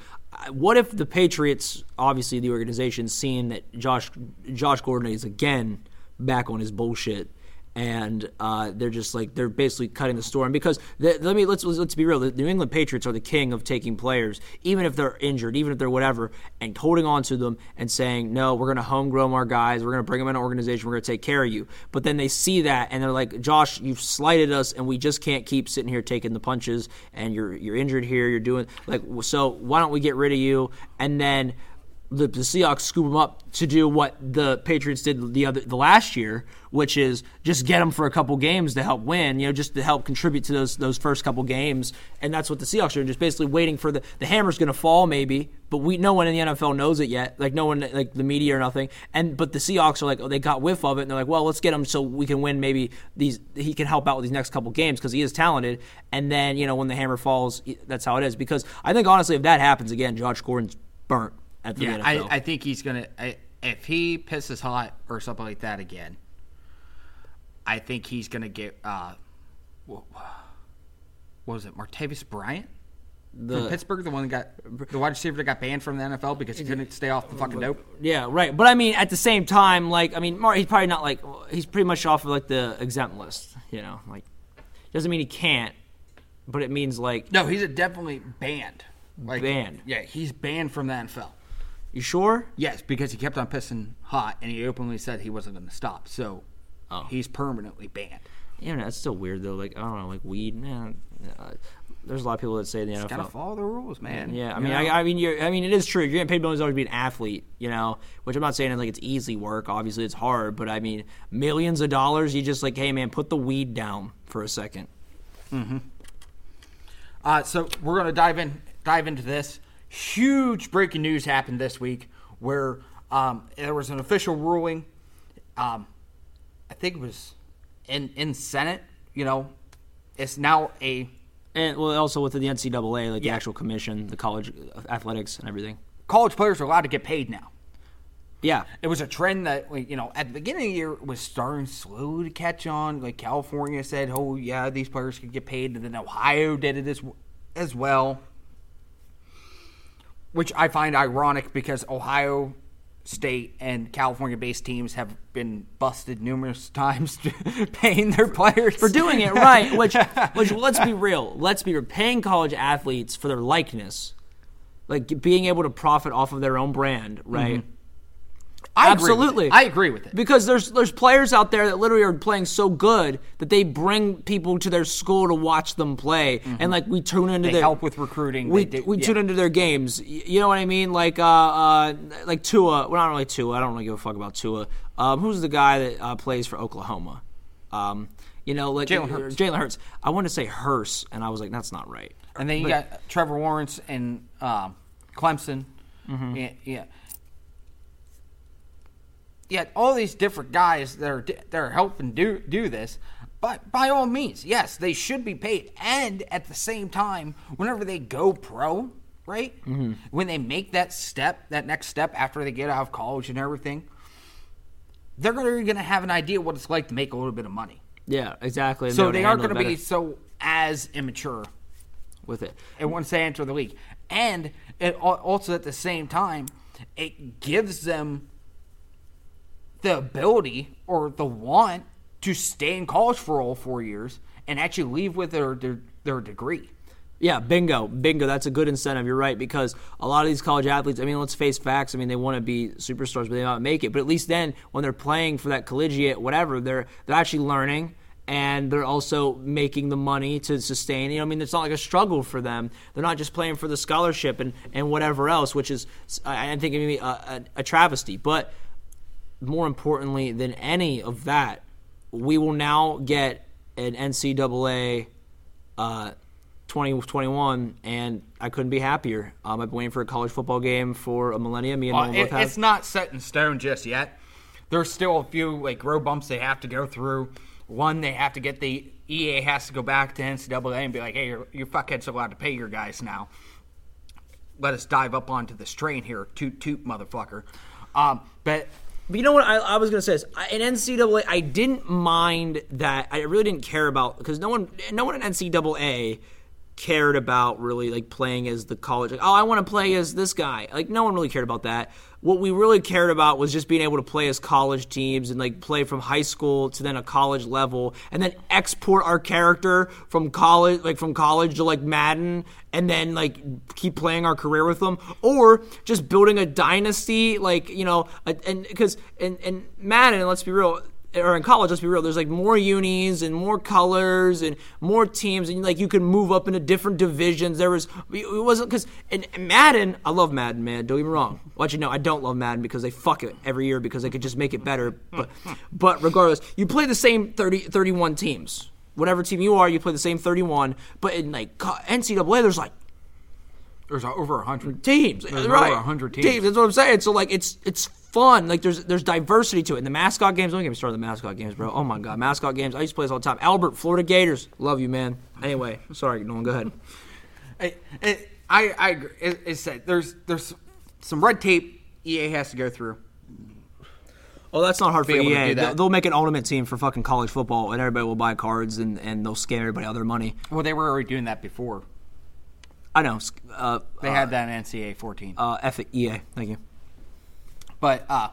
What if the Patriots, obviously the organization, seeing that Josh Josh Gordon is again back on his bullshit. And uh, they're just like they're basically cutting the store. Because let me let's let's be real, the New England Patriots are the king of taking players, even if they're injured, even if they're whatever, and holding on to them and saying, no, we're going to homegrown our guys, we're going to bring them in an organization, we're going to take care of you. But then they see that and they're like, Josh, you've slighted us, and we just can't keep sitting here taking the punches. And you're you're injured here, you're doing like so. Why don't we get rid of you? And then the, the Seahawks scoop them up to do what the Patriots did the other the last year, which is just get them for a couple games to help win, you know, just to help contribute to those those first couple games, and that's what the Seahawks are just basically waiting for the the hammer's going to fall maybe, but we no one in the NFL knows it yet, like no one like the media or nothing, and but the Seahawks are like oh, they got whiff of it and they're like well let's get him so we can win maybe these he can help out with these next couple games because he is talented, and then you know when the hammer falls that's how it is. Because I think honestly if that happens again Josh Gordon's burnt at the Yeah, NFL. I, I think he's gonna. I, if he pisses hot or something like that again, I think he's gonna get. Uh, what, was it, Martavis Bryant from The- Pittsburgh, the one that got the wide receiver that got banned from the NFL because he couldn't stay off the fucking dope. Yeah, right. But I mean, at the same time, like, I mean, Mar- he's probably not like he's pretty much off of like the exempt list. You know, like doesn't mean he can't, but it means like No, he's a definitely banned. Like, Banned. Yeah, he's banned from the NFL. You sure? Yes, because he kept on pissing hot, and he openly said he wasn't going to stop. So Oh. he's permanently banned. Yeah, that's still weird though. Like I don't know, like weed. Man, uh, there's a lot of people that say the NFL. Got to follow the rules, man. Yeah, I mean? I, I mean, you're, I mean, it is true. You're getting paid millions dollars to be an athlete, you know. Which I'm not saying like it's easy work. Obviously, it's hard, but I mean, millions of dollars. You just like, hey, man, put the weed down for a second. Uh, so we're going to dive in dive into this. Huge breaking news happened this week where um, there was an official ruling. Um, I think it was in in Senate. You know, it's now a And well, also with the NCAA, like the actual commission, the college athletics, and everything. college players are allowed to get paid now. Yeah, It was a trend that like, you know at the beginning of the year was starting slow to catch on. Like California said, "Oh yeah, these players could get paid," and then Ohio did it as as well, which I find ironic because Ohio State and California-based teams have been busted numerous times paying their players for doing it right. Which, which let's be real. Let's be real. Paying college athletes for their likeness like being able to profit off of their own brand, right? Mm-hmm. I agree. Absolutely. I agree with it. Because there's there's players out there that literally are playing so good that they bring people to their school to watch them play, and like we tune into They their help with recruiting. We, They we yeah. tune into their games. You know what I mean? Like uh, uh like Tua. Well, not really Tua. I don't really give a fuck about Tua. Um, who's the guy that uh, plays for Oklahoma? Um, you know, like Jalen Hurts. Jalen Hurts. I wanted to say Hurst, and I was like, that's not right. And then you But- got Trevor Lawrence and um, Clemson. Mm-hmm. Yeah, yeah. Yeah, all these different guys that are that are helping do do this. But by all means, yes, they should be paid. And at the same time, whenever they go pro, right? Mm-hmm. When they make that step, that next step after they get out of college and everything, they're going to have an idea what it's like to make a little bit of money. Yeah, exactly. and So they aren't going to be so as immature with it. and once they enter the league. And it also at the same time, it gives them the ability or the want to stay in college for all four years and actually leave with their their, their degree. Yeah, bingo, bingo. That's a good incentive. You're right because a lot of these college athletes. I mean, let's face facts. I mean, they want to be superstars, but they don't make it. But at least then, when they're playing for that collegiate, whatever, they're they're actually learning and they're also making the money to sustain. You know, I mean, it's not like a struggle for them. They're not just playing for the scholarship and and whatever else, which is I I think maybe a, a, a travesty. But more importantly than any of that, we will now get an NCAA uh, 2021, and I couldn't be happier. Um, I've been waiting for a college football game for a millennia. Me and Uh, it- both have. it's not set in stone just yet. There's still a few like road bumps they have to go through. One, they have to get the EA has to go back to NCAA and be like, "Hey, you're, you fuckheads allowed to pay your guys now." Let us dive up onto this train here, toot toot, motherfucker. Um, but But you know what I, I was gonna say is I- in NCAA I didn't mind that I really didn't care about because no one no one in NCAA cared about really like playing as the college like oh I want to play as this guy. Like no one really cared about that what we really cared about was just being able to play as college teams and like play from high school to then a college level and then export our character from college like from college to like Madden and then like keep playing our career with them or just building a dynasty like you know and because and, and Madden let's be real or in college let's be real there's like more unis and more colors and more teams and like you can move up into different divisions there was it wasn't because in Madden I love Madden man don't get me wrong watch you know I don't love Madden because they fuck it every year because they could just make it better but but regardless you play the same 30 31 teams whatever team you are you play the same 31 but in like NCAA there's like there's over a hundred. teams, There's right? over 100 teams. That's what I'm saying. So like, it's it's fun. Like there's there's diversity to it. And the mascot games. Don't get me started. The mascot games, bro. Oh my god, mascot games. I used to play this all the time. Albert, Florida Gators. Love you, man. Anyway, sorry, Nolan. Go ahead. It, I I agree. It, it's that there's there's some red tape EA has to go through. Oh, that's not hard for Be able to EA. They'll, they'll make an ultimate team for fucking college football, and everybody will buy cards, and, and they'll scam everybody out of their money. Well, they were already doing that before. I know. Uh, They uh, had that in NCAA 14. uh, F EA. Thank you. But uh,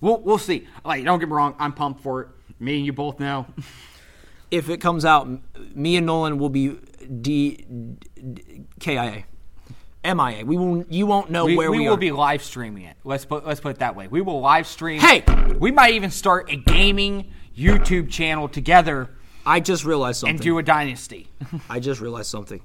we'll we'll see. Like, don't get me wrong, I'm pumped for it. Me and you both know. If it comes out, me and Nolan will be D, D KIA. MIA. We will. You won't know We, where we, we will are. be live streaming it. Let's put let's put it that way. We will live stream. Hey! we might even start a gaming YouTube channel together I just realized something. and do a dynasty. I just realized something.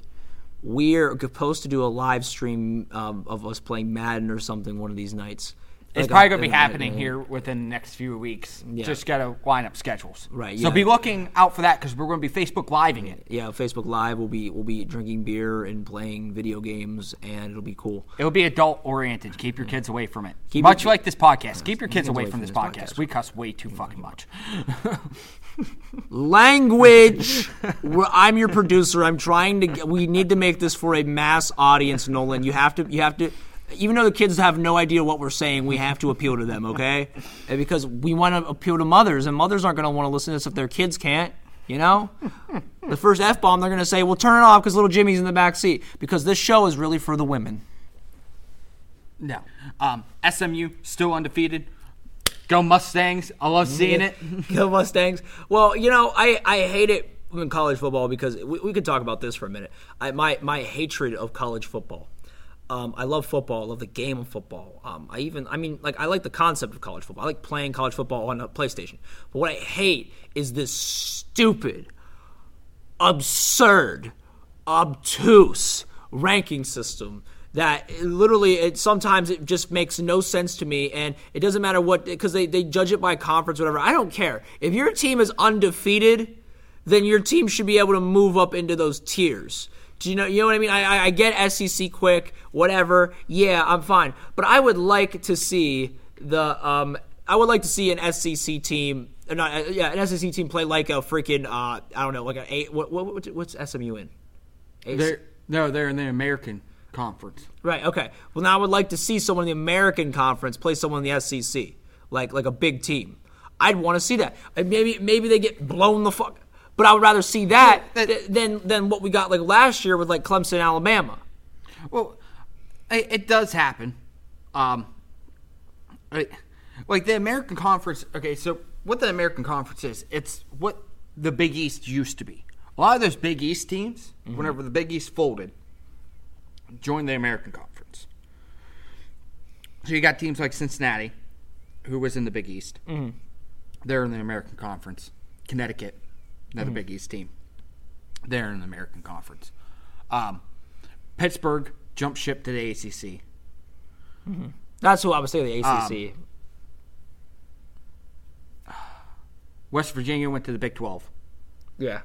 We're supposed to do a live stream um, of us playing Madden or something one of these nights. It's Like probably going to be happening here within the next few weeks. Yeah. Just got to line up schedules. Right, So be looking out for that because we're going to be Facebook living it. Yeah, Facebook Live. We'll be we'll be drinking beer and playing video games, and it'll be cool. It'll be adult oriented. Keep your kids away from it. Keep much your- like this podcast. Keep your kids away from this podcast. podcast. We cuss way too fucking much. Language. I'm your producer. I'm trying to. Get, we need to make this for a mass audience, Nolan. You have to. You have to. Even though the kids have no idea what we're saying, we have to appeal to them, okay? And because we want to appeal to mothers, and mothers aren't going to want to listen to this if their kids can't. You know, the first f bomb they're going to say, "Well, turn it off because little Jimmy's in the back seat." Because this show is really for the women. No. Um, SMU still undefeated. Go Mustangs. I love seeing it. Go Mustangs. Well, you know, I, I hate it in college football because we, we could talk about this for a minute. I, my my hatred of college football. Um, I love football. I love the game of football. Um, I even, I mean, like I like the concept of college football. I like playing college football on a PlayStation. But what I hate is this stupid, absurd, obtuse ranking system that literally it sometimes it just makes no sense to me and it doesn't matter what because they, they judge it by conference whatever i don't care if your team is undefeated then your team should be able to move up into those tiers do you know you know what i mean i, I get sec quick whatever yeah i'm fine but i would like to see the um i would like to see an sec team uh, not uh, yeah an sec team play like a freaking uh i don't know like a eight what, what what's smu in They're, no, they're in the American Conference. Right. Okay. Well, now I would like to see someone in the American Conference play someone in the SEC, like like a big team. I'd want to see that. Maybe maybe they get blown the fuck. But I would rather see that that- than than what we got like last year with like Clemson, Alabama. Well, it, it does happen. Um, it- like the American Conference. Okay, so what the American Conference is, it's what the Big East used to be. A lot of those Big East teams, whenever the Big East folded, joined the American Conference. So you got teams like Cincinnati, who was in the Big East. They're in the American Conference. Connecticut, another Big East team. They're in the American Conference. Um, Pittsburgh jumped ship to the ACC. That's what I was saying. The Um, ACC. West Virginia went to the Big 12. yeah.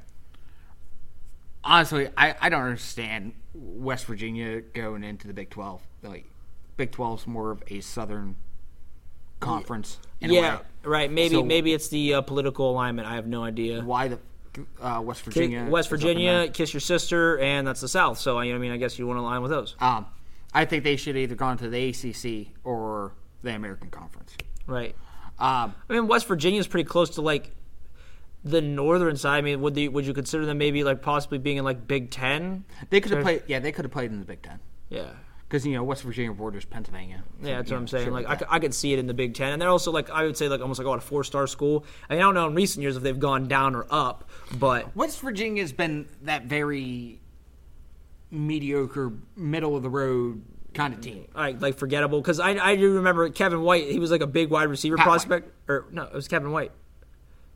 Honestly, I, I don't understand West Virginia going into the Big 12. Like, Big 12 is more of a Southern conference. In a Yeah. way. Right. Maybe So- maybe it's the uh, political alignment. I have no idea. Why the uh, West Virginia? West up in Virginia, kiss your sister, and that's the South. So I mean, I guess you want to align with those, Um, I think they should either gone to the ACC or the American Conference. right? Um, I mean, West Virginia is pretty close to like the northern side. I mean, would the, would you consider them maybe like possibly being in like Big Ten? they could have played. Yeah, they could have played in the Big Ten Yeah. Because you know West Virginia borders Pennsylvania. So, Yeah, that's what I'm saying. shit Like, I, could see it in the Big Ten, and they're also like I would say like almost like what a four star school. I, mean, I don't know in recent years if they've gone down or up, but West Virginia's been that very mediocre, middle of the road kind of team. Mm, like like forgettable because I I do remember Kevin White. He was like a big wide receiver Pat White. prospect, or no, it was Kevin White.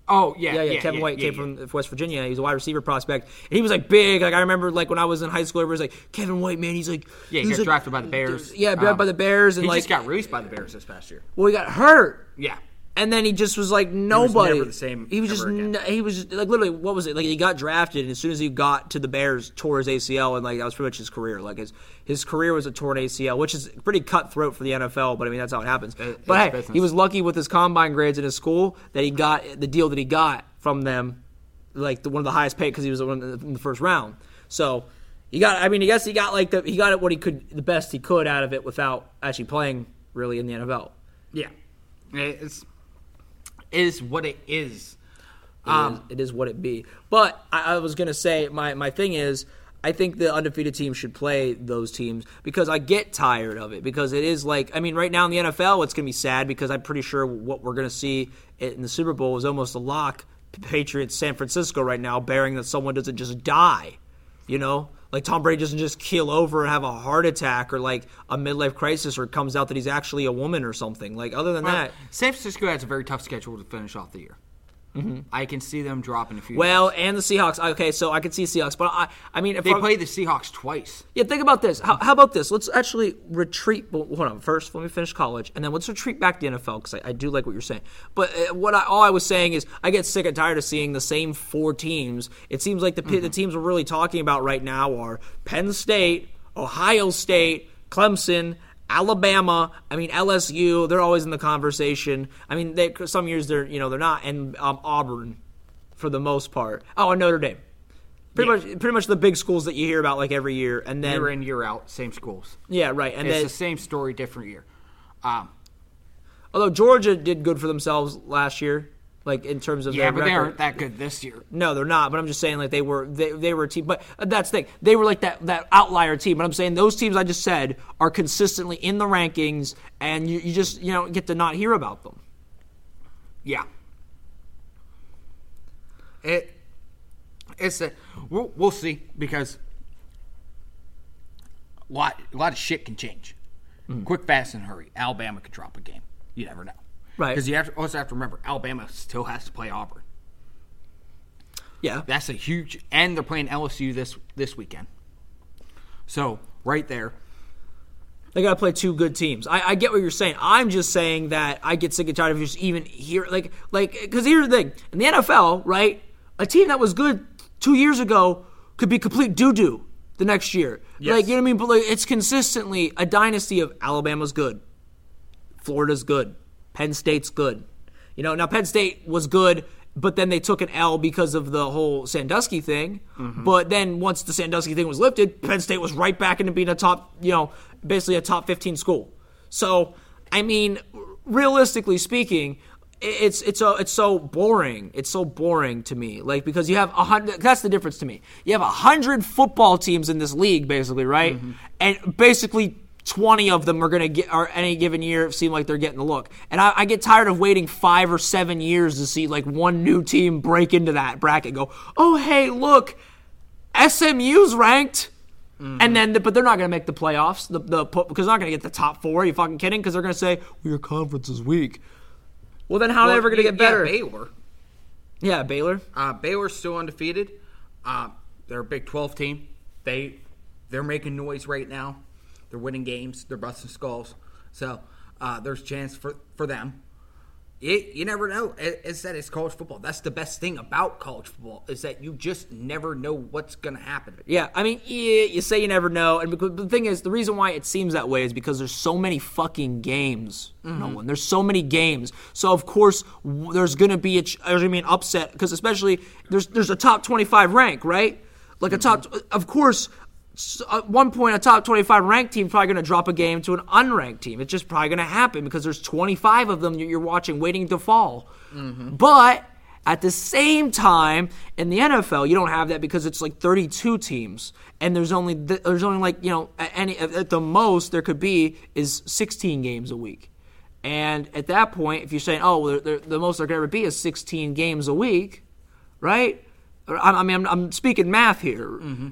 Oh yeah, Yeah, yeah. Kevin White yeah, came yeah. from West Virginia. He was a wide receiver prospect, and he was like big. Like I remember, like when I was in high school, everybody was like, "Kevin White, man, he's like, Yeah, he he's got like- drafted by the Bears. Yeah, drafted Um, by the Bears, and He like, just got released by the Bears this past year. well, he got hurt. Yeah, And then he just was like nobody. never the same He was just n- he was just, like literally what was it like? He got drafted, and as soon as he got to the Bears, tore his ACL, and like that was pretty much his career. Like his his career was a torn ACL, which is pretty cutthroat for the NFL. But I mean that's how it happens. It- but hey, business. he was lucky with his combine grades in his school that he got the deal that he got from them, like the, one of the highest paid because he was the one in the first round. So. He got. I mean, I guess he got like the he got it what he could, the best he could out of it without actually playing really in the NFL. yeah. It's it is what it is. It Um, is- it is what it be. But I, I was gonna say my my thing is I think the undefeated team should play those teams because I get tired of it because it is like I mean right now in the NFL it's gonna be sad because I'm pretty sure what we're gonna see in the Super Bowl is almost a lock. Patriots San Francisco right now, bearing that someone doesn't just die, you know. Like Tom Brady doesn't just keel over and have a heart attack or like a midlife crisis or it comes out that he's actually a woman or something. Like other than that, San Francisco has a very tough schedule to finish off the year. I can see them dropping a few. Mm-hmm. well, games. and the Seahawks. Okay, so I can see Seahawks, but I, I mean, if they I- play the Seahawks twice. Yeah, think about this. How, how about this? Let's actually retreat. well, Hold on. First, let me finish college, and then let's retreat back to the NFL because I, I do like what you're saying. But uh, what I, all I was saying is, I get sick and tired of seeing the same four teams. It seems like the the teams we're really talking about right now are Penn State, Ohio State, Clemson. Alabama, I mean LSU, they're always in the conversation. I mean, they, some years they're you know they're not, and um, Auburn, for the most part. Oh, and Notre Dame, pretty Yeah. much pretty much the big schools that you hear about like every year, and then Year in, year out, same schools. yeah, right. And it's then, the same story, different year. Um, although Georgia did good for themselves last year, like in terms of yeah, their but they record. aren't that good this year. No, they're not. But I'm just saying, like they were, they, they were a team. But that's the thing. They were like that that outlier team. But I'm saying those teams I just said are consistently in the rankings, and you, you just you know get to not hear about them. Yeah. It it's a we'll, we'll see because a lot a lot of shit can change. Hmm. Quick, fast, and hurry. Alabama could drop a game. You never know. Right. Because you have to, also have to remember, Alabama still has to play Auburn. Yeah. That's a huge, and they're playing LSU this this weekend. So right there, They got to play two good teams. I, I get what you're saying. I'm just saying that I get sick and tired of just even hear like like because here's the thing in the NFL, right? A team that was good two years ago could be complete doo doo the next year. Yes. Like you know what I mean? But like, it's consistently a dynasty of Alabama's good, Florida's good, Penn State's good. You know, now Penn State was good, but then they took an L because of the whole Sandusky thing. Mm-hmm. But then once the Sandusky thing was lifted, Penn State was right back into being a top, you know, basically a top 15 school. So, I mean, realistically speaking, it's it's so it's so boring. It's so boring to me. Like because you have a hundred. That's the difference to me. You have a hundred football teams in this league, basically, right? Mm-hmm. And basically. 20 of them are going to get, or any given year, seem like they're getting the look. And I, I get tired of waiting five or seven years to see like one new team break into that bracket and go, oh, hey, look, SMU's ranked. And then, but they're not going to make the playoffs. The, the because they're not going to get the top four. Are you fucking kidding? Because they're going to say well, your conference is weak. Well, then how are they ever going to get better? Yeah, Baylor. Yeah, Baylor. Uh, Baylor's still undefeated. Uh, they're a Big 12 team. They they're making noise right now. They're winning games. They're busting skulls. So uh, there's chance for for them. It, you never know. It, it's that it's college football. That's the best thing about college football is that you just never know what's going to happen. Yeah, I mean, yeah, you say you never know, and because, the thing is, the reason why it seems that way is because there's so many fucking games. No one. There's so many games, so of course w- there's gonna be a there's gonna be an upset because especially there's there's a top 25 rank, right? Like a top, of course. At one point, a top 25 ranked team probably going to drop a game to an unranked team. It's just probably going to happen because there's 25 of them that you're watching waiting to fall. But at the same time, in the NFL, you don't have that because it's like 32 teams, and there's only there's only like you know at any at the most there could be is 16 games a week, and at that point, if you're saying oh well, they're- the most there could ever be is 16 games a week, right? I I mean, I'm, I'm speaking math here. Uh,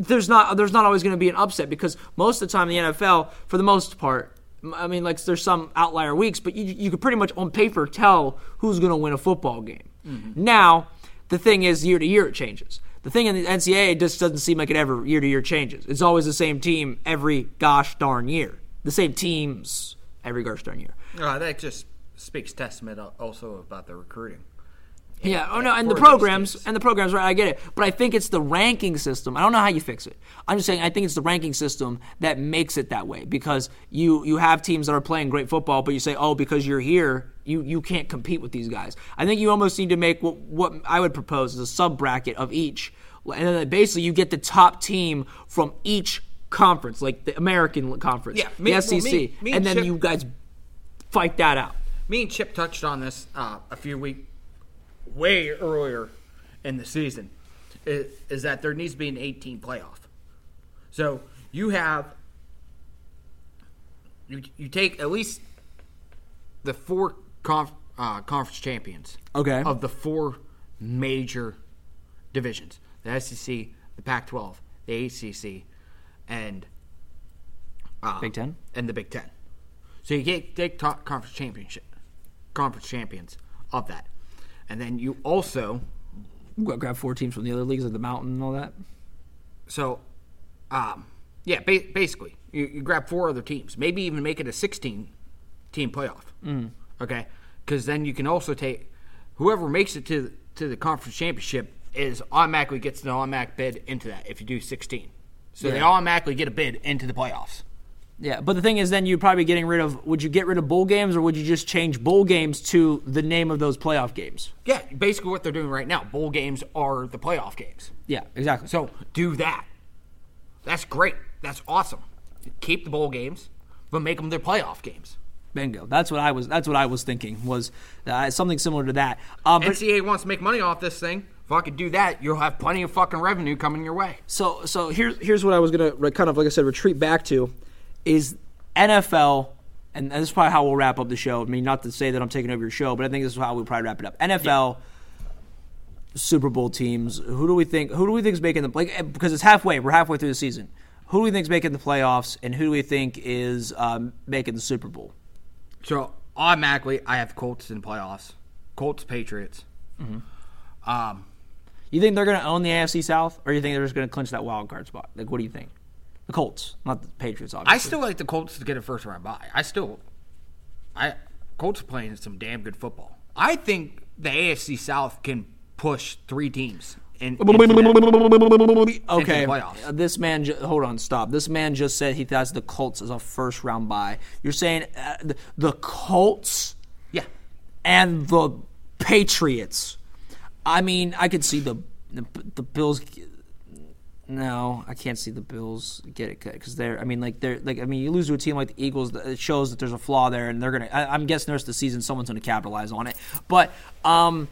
There's not there's not always going to be an upset because most of the time in the NFL, for the most part, I mean, like there's some outlier weeks, but you you could pretty much on paper tell who's going to win a football game. Now, the thing is, year to year it changes. The thing in the NCAA it just doesn't seem like it ever year to year changes. It's always the same team every gosh darn year. The same teams every gosh darn year. Uh, that just speaks testament also about the recruiting. Yeah. Oh no, and the programs and the programs, right? I get it, but I think it's the ranking system. I don't know how you fix it. I'm just saying I think it's the ranking system that makes it that way because you you have teams that are playing great football, but you say, oh, because you're here, you you can't compete with these guys. I think you almost need to make what what I would propose is a sub bracket of each, and then basically you get the top team from each conference, like the American conference, Yeah, me- the well, SEC, me- me and and then you guys fight that out. Me and Chip touched on this uh, a few weeks, way earlier in the season, is, is that there needs to be an 18 playoff. So you have, you, you take at least the four conf, uh, conference champions Okay. of the four major divisions the SEC, the Pac 12, the ACC, and uh, Big Ten? and the Big Ten. So you get take top conference championship, conference champions of that, and then you also Gra- Grab four teams from the other leagues, like the Mountain and all that. so, um, yeah, ba- basically you, you grab four other teams, maybe even make it a sixteen team playoff. Mm. Okay, because then you can also take whoever makes it to to the conference championship is automatically gets an automatic bid into that if you do sixteen. So they automatically get a bid into the playoffs. Yeah, but the thing is, then you'd probably be getting rid of. Would you get rid of bowl games, or would you just change bowl games to the name of those playoff games? Yeah, basically what they're doing right now. Bowl games are the playoff games. Yeah, exactly. So do that. That's great. That's awesome. Keep the bowl games, but make them their playoff games. bingo. That's what I was. That's what I was thinking. Was uh, something similar to that. Um, but NCAA wants to make money off this thing. Fucking do that. You'll have plenty of fucking revenue coming your way. so so here's here's what I was gonna re- kind of like I said retreat back to is NFL. And this is probably how we'll wrap up the show. I mean, not to say that I'm taking over your show, but I think this is how we'll probably wrap it up. NFL, Super Bowl teams. Who do we think? Who do we think is making the Like, because it's halfway. We're halfway through the season. who do we think is making the playoffs, and who do we think is um, making the Super Bowl? So automatically, I have Colts in the playoffs. Colts, Patriots. Mm-hmm. Um, You think they're going to own the AFC South, or you think they're just going to clinch that wild card spot? Like, what do you think? The Colts, not the Patriots, obviously. I still like the Colts to get a first round bye. I still, I Colts are playing some damn good football. I think the AFC South can push three teams. In, that. Okay, uh, this man. Ju- hold on, stop. This man just said he thought the Colts as a first round bye. You're saying uh, the, the Colts yeah, and the Patriots. I mean, I could see the the, the Bills. No, I can't see the Bills get it because they're. I mean, like they're like. I mean, you lose to a team like the Eagles. It shows that there's a flaw there, and they're gonna. I, I'm guessing the rest of the season, someone's gonna capitalize on it. But um,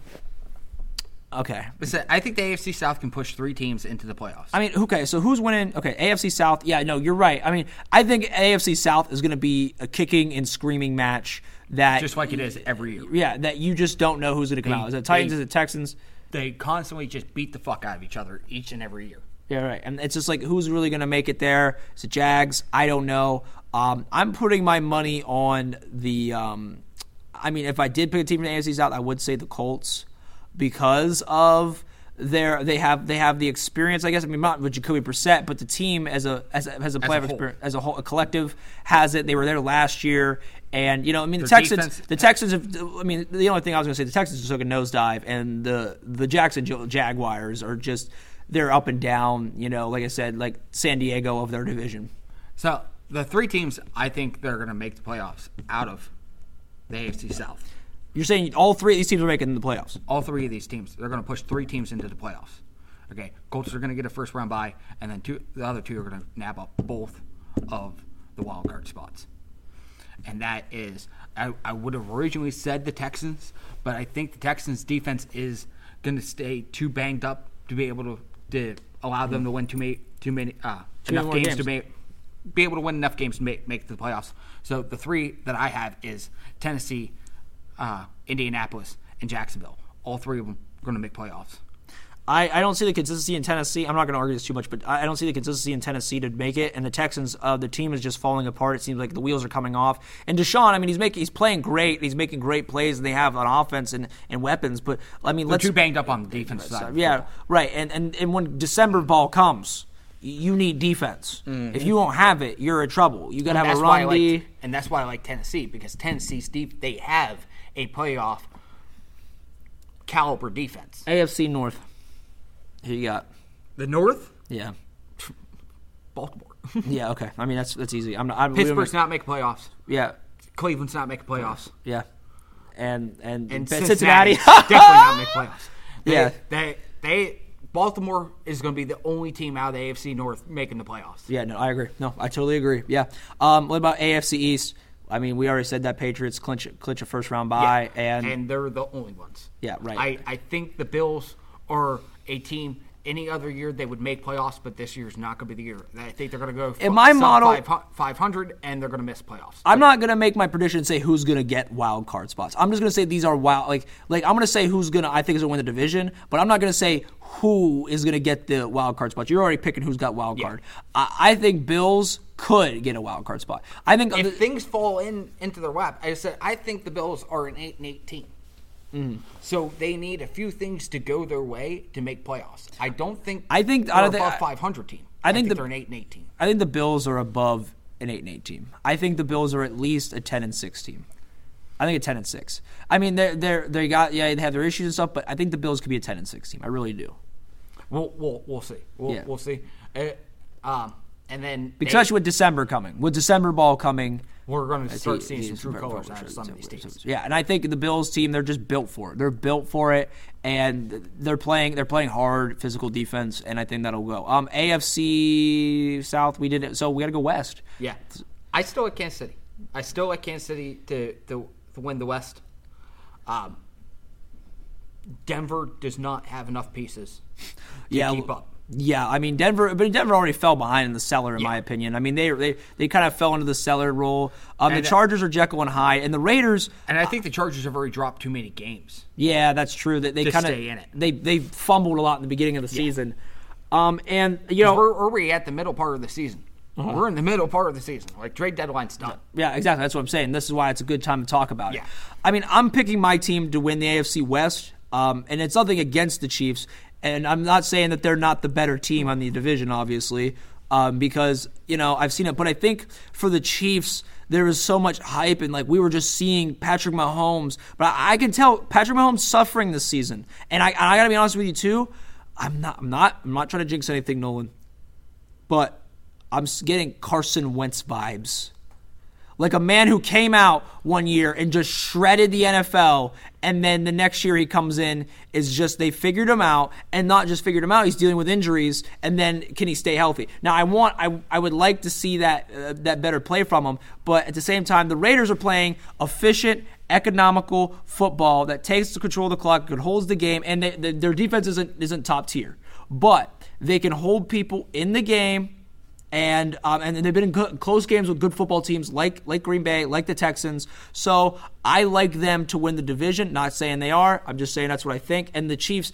okay. Listen, I think the AFC South can push three teams into the playoffs. I mean, okay, so who's winning? Okay, AFC South. Yeah, no, you're right. I mean, I think AFC South is going to be a kicking and screaming match that just like it is every year. yeah, that you just don't know who's going to come They- out. Is it Titans? they- Is it Texans? They constantly just beat the fuck out of each other each and every year. Yeah, right. And it's just like who's really going to make it there? Is it Jags? I don't know. Um, I'm putting my money on the. Um, I mean, if I did pick a team from the AFC South, I would say the Colts because of their they have they have the experience. I guess I mean not with Jacoby Brissett, but the team as a as a, as a player of whole. experience as a whole a collective has it. They were there last year, and you know I mean the Their Texans defense- the Texans have. I mean the only thing I was going to say the Texans just took a nosedive, and the the Jacksonville Jaguars are just they're up and down. You know, like I said, like San Diego of their division. So the three teams I think they're going to make the playoffs out of the AFC South. You're saying all three of these teams are making the playoffs. All three of these teams, they're going to push three teams into the playoffs. Okay, Colts are going to get a first round bye, and then two, the other two are going to nab up both of the wild card spots. And that is, I, I would have originally said the Texans, but I think the Texans' defense is going to stay too banged up to be able to, to allow them to win too many too many uh, Too enough games, games. to make be able to win enough games to make make the playoffs. So the three that I have is Tennessee, uh, Indianapolis, and Jacksonville. All three of them are going to make playoffs. I, I don't see the consistency in Tennessee. I'm not going to argue this too much, but I I don't see the consistency in Tennessee to make it. And the Texans, uh, the team is just falling apart. It seems like the wheels are coming off. And Deshaun, I mean, he's making he's playing great. He's making great plays, and they have an offense and, and weapons. But I mean, They're let's too banged up on the defense side. of yeah, right. And, and and when December ball comes, you need defense. If you don't have it, you're in trouble. You got to have Mm-hmm. a run D. like, and that's why I like Tennessee because Tennessee's deep. They have a playoff caliber defense. AFC North. Who you got? The North, Yeah, Baltimore. yeah. Okay. I mean, that's that's easy. I'm not. I'm, Pittsburgh's not making playoffs. Yeah, Cleveland's not making playoffs. yeah. And and, And Cincinnati. definitely not make playoffs. They, Yeah. they they Baltimore is going to be the only team out of the AFC North making the playoffs. Yeah, no, I agree. No, I totally agree. Yeah. Um, what about AFC East? I mean, we already said that Patriots clinch clinch a first round bye, and, and they're the only ones. Yeah, right. I, I think the Bills are a team. Any other year they would make playoffs, but this year's not going to be the year. I think they're going to go In my model- 500 and they're going to miss playoffs. I'm not gonna make my prediction and say who's gonna get wild card spots. I'm just gonna say these are wild. Like like I'm gonna say who's gonna I think is gonna win the division, but I'm not gonna say who is gonna get the wild card spots. You're already picking who's got wild card. I, I think Bills could get a wild card spot. I think if things fall in into their lap, I said I think the Bills are an eight and eight team. Mm-hmm. So they need a few things to go their way to make playoffs. I don't think I think- they're I think- above I- 500 team. I think the- they're an eight and eight team. I think the Bills are above an eight and eight team. I think the Bills are at least a ten and six team. I think a ten and six. I mean, they're they're they got yeah they have their issues and stuff, but I think the Bills could be a ten and six team. I really do. We'll we'll, we'll see. We'll, Yeah. we'll see. Uh, um, and then they- with December coming, with December ball coming, we're going to start seeing some true colors out of some of these teams. Yeah, and I think the Bills team they're just built for it. They're built for it, and they're playing they're playing hard physical defense, and I think that'll go. Um, AFC South we did it, so we got to go West. Yeah, I still like Kansas City. I still like Kansas City to to, to win the West. Um, Denver does not have enough pieces to yeah, keep up. Yeah, I mean Denver, but Denver already fell behind in the cellar, in my opinion. I mean they they they kind of fell into the cellar role. Um, the And, uh, Chargers are Jekyll and Hyde, and the Raiders. And I think the Chargers have already dropped too many games. Yeah, that's true. That they To kind of stay in it. they they fumbled a lot in the beginning of the season. Um, and you know, We're, are we at the middle part of the season? Uh-huh. We're in the middle part of the season. Like trade deadline's done. Yeah, exactly. That's what I'm saying. This is why it's a good time to talk about Yeah. it. I mean, I'm picking my team to win the AFC West, um, and it's nothing against the Chiefs. And I'm not saying that they're not the better team on the division, obviously, um, because you know I've seen it. But I think for the Chiefs, there is so much hype, and like we were just seeing Patrick Mahomes. But I, I can tell Patrick Mahomes suffering this season, and I, I got to be honest with you too. I'm not. I'm not. I'm not trying to jinx anything, Nolan. But I'm getting Carson Wentz vibes. Like a man who came out one year and just shredded the NFL, and then the next year he comes in is just they figured him out, and not just figured him out, he's dealing with injuries, and then can he stay healthy? Now I want, I, I would like to see that uh, that better play from him, but at the same time, the Raiders are playing efficient, economical football that takes control of the clock, that holds the game, and they, they, their defense isn't isn't top tier, but they can hold people in the game and um, and they've been in co- close games with good football teams like like Green Bay, like the Texans. So I like them to win the division. Not saying they are. I'm just saying that's what I think. And the Chiefs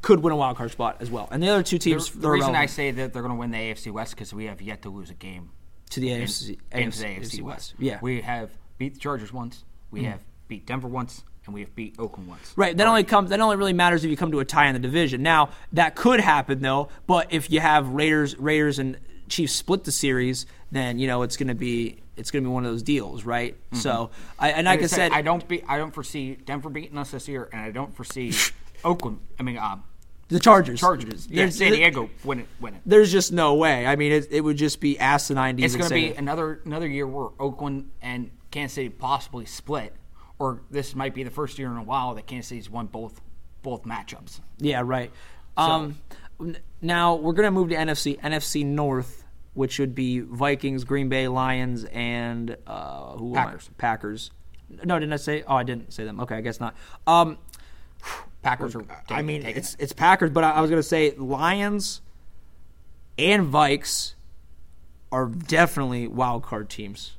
could win a wild card spot as well. And the other two teams, the they're reason I say that they're going to win the AFC West because we have yet to lose a game to the AFC, into the AFC, AFC West. Yeah, Mm-hmm. we have beat the Chargers once. We have beat Denver once, and we have beat Oakland once. Right. That only comes. That only really matters if you come to a tie in the division. Now that could happen though. But if you have Raiders, Raiders and Chiefs split the series, then you know it's going to be it's going to be one of those deals, right? So I and like I said, I don't be, I don't foresee Denver beating us this year, and I don't foresee Oakland. I mean, um, the Chargers. Chargers. Yeah, There's- San Diego winning. Winning. There's just no way. I mean, it, it would just be asinine to It's going to be it. another another year where Oakland and Kansas City possibly split, or this might be the first year in a while that Kansas City's won both both matchups. Yeah, right. Um, n- now we're gonna move to NFC, NFC North, which would be Vikings, Green Bay, Lions, and uh, who? Packers. Packers. No, didn't I say? Oh, I didn't say them. Okay, I guess not. Um, Packers are. I mean, it's it. it's Packers, but I, I was gonna say Lions and Vikes are definitely wild card teams.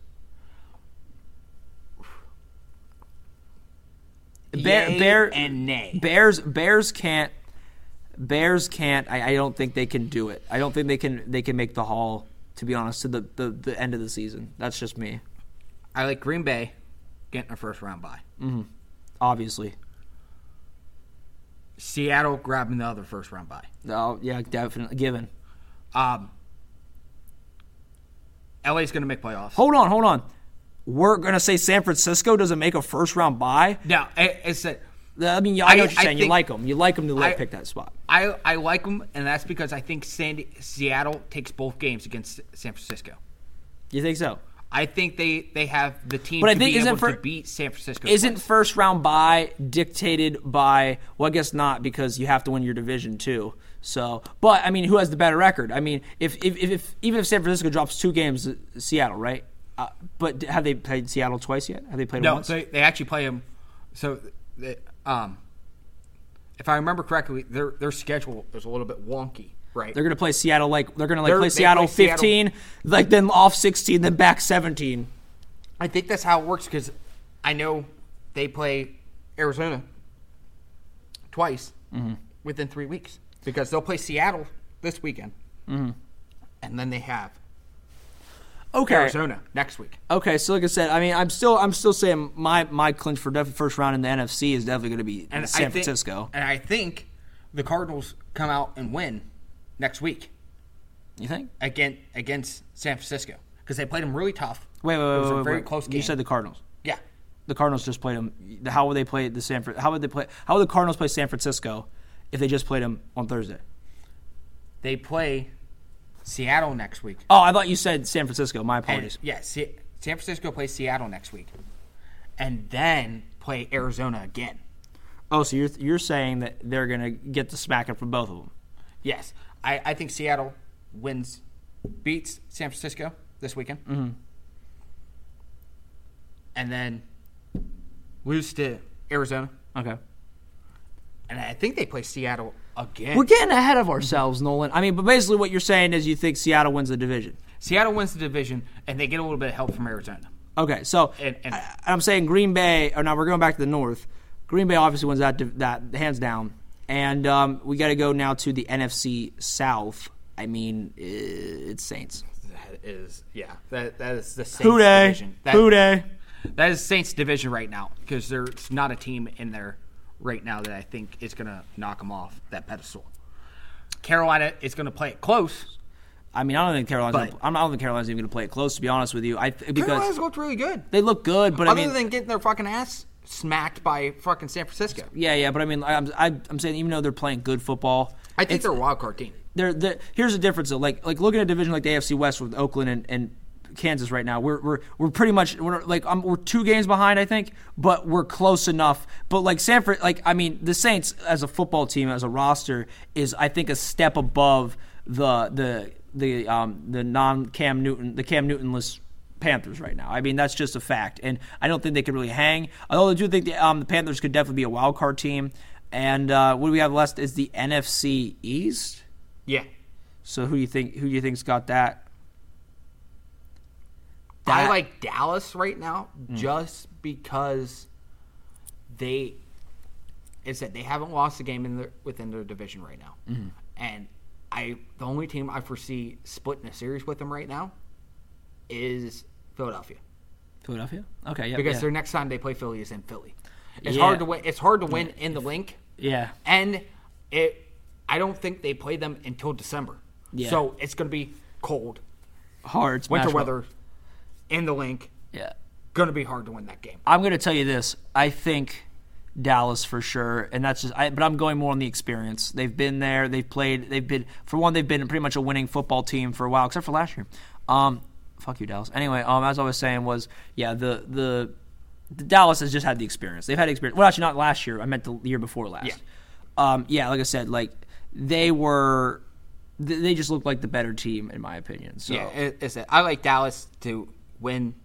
Bear, Yay Bear, and nay. Bears, Bears can't. Bears can't. I, I don't think they can do it. I don't think they can. They can make the haul. To be honest, to the, the, the end of the season. That's just me. I like Green Bay getting a first round bye. Obviously. Seattle grabbing the other first round bye. Oh yeah, definitely given. Um, LA's going to make playoffs. Hold on, hold on. We're gonna say San Francisco doesn't make a first round buy. No, it- it's that I mean, I know I- what you're saying. you like them. You like them to like I- pick that spot. I I like them, and that's because I think Sandy, Seattle takes both games against San Francisco. You think so? I think they they have the team But I think isn't for- to beat San Francisco. Isn't twice. first round bye dictated by? Well, I guess not because you have to win your division too. So, but I mean, who has the better record? I mean, if if, if, if even if San Francisco drops two games, uh, Seattle, right? Uh, but have they played Seattle twice yet? Have they played no? once? They they actually play them. So, they, um, if I remember correctly, their their schedule is a little bit wonky, right? They're gonna play Seattle like they're gonna like They're- play Seattle play Seattle- 15, like then off 16, then back 17. I think that's how it works because I know they play Arizona twice Mm-hmm. within three weeks because they'll play Seattle this weekend, Mm-hmm. and then they have Okay. Arizona next week. Okay, so like I said, I mean, I'm still, I'm still saying my my clinch for def- first round in the NFC is definitely going to be And San think, Francisco. and I think the Cardinals come out and win next week You think? against against San Francisco because they played them really tough. Wait, wait, It wait, was wait, a very wait. close game. You said the Cardinals. yeah. The Cardinals just played them. How would they play the San? How would they play? How would the Cardinals play San Francisco if they just played them on Thursday? They play Seattle next week. Oh, I thought you said San Francisco. My And, apologies. yeah, Se- San Francisco plays Seattle next week, and then play Arizona again. Oh, so you're you're saying that they're going to get the smacking from both of them? Yes, I, I think Seattle wins, beats San Francisco this weekend, mm-hmm. and then lose to Arizona, Okay. and I think they play Seattle again. We're getting ahead of ourselves, Nolan. I mean, but basically, what you're saying is you think Seattle wins the division. Seattle wins the division, and they get a little bit of help from Arizona. Okay, so And- and- I, am saying Green Bay. Or now we're going back to the North. Green Bay obviously wins that that hands down, And um, we got to go now to the NFC South. I mean, it's Saints. That is, yeah, that that is the Saints Who day? division. That, that is Saints division right now because there's not a team in there right now that I think is going to knock them off that pedestal. Carolina is going to play it close. I mean, I don't think Carolina's. But- gonna, I'm- I don't think Carolina's even going to play it close. To be honest with you, I th- because Carolina's looked really good. they look good, but I Other mean, than getting their fucking ass smacked by fucking San Francisco. yeah, yeah. But I mean, I'm I, I'm saying even though they're playing good football, I think they're a wild card team. they're, they're here's the difference though. Like like looking at a division like the AFC West with Oakland and, and Kansas right now, we're we're we're pretty much we're like um, we're two games behind, I think, but we're close enough. But like Sanford, like I mean, the Saints as a football team as a roster is I think a step above the the the um the non Cam Newton the Cam Newtonless Panthers right now. I mean, that's just a fact, and I don't think they could really hang. Although I do think the, um, the Panthers could definitely be a wild card team. And uh, what do we have left is the NFC East. Yeah. So who do you think who do you think's got that? I like Dallas right now mm. just because they is that they haven't lost a game in their within their division right now, mm-hmm. and I the only team I foresee splitting a series with them right now is Philadelphia Philadelphia. Okay, yeah, because yeah. their next time they play Philly is in Philly. It's Yeah. hard to win. It's hard to win in the Linc, yeah. and it. I don't think they play them until December. Yeah. So it's going to be cold, hard winter weather, in the Linc. Yeah, Going to be hard to win that game. I'm going to tell you this. I think Dallas for sure, and that's just. I, but I'm going more on the experience. They've been there. They've played. They've been for one. They've been pretty much a winning football team for a while, except for last year. Um, fuck you, Dallas. Anyway, um, as I was saying was, yeah, the the. The Dallas has just had the experience. They've had experience. Well, actually, not last year. I meant the year before last. Yeah. Um, yeah, like I said, like they were, they just looked like the better team in my opinion. So Yeah, it, it's it. I like Dallas to win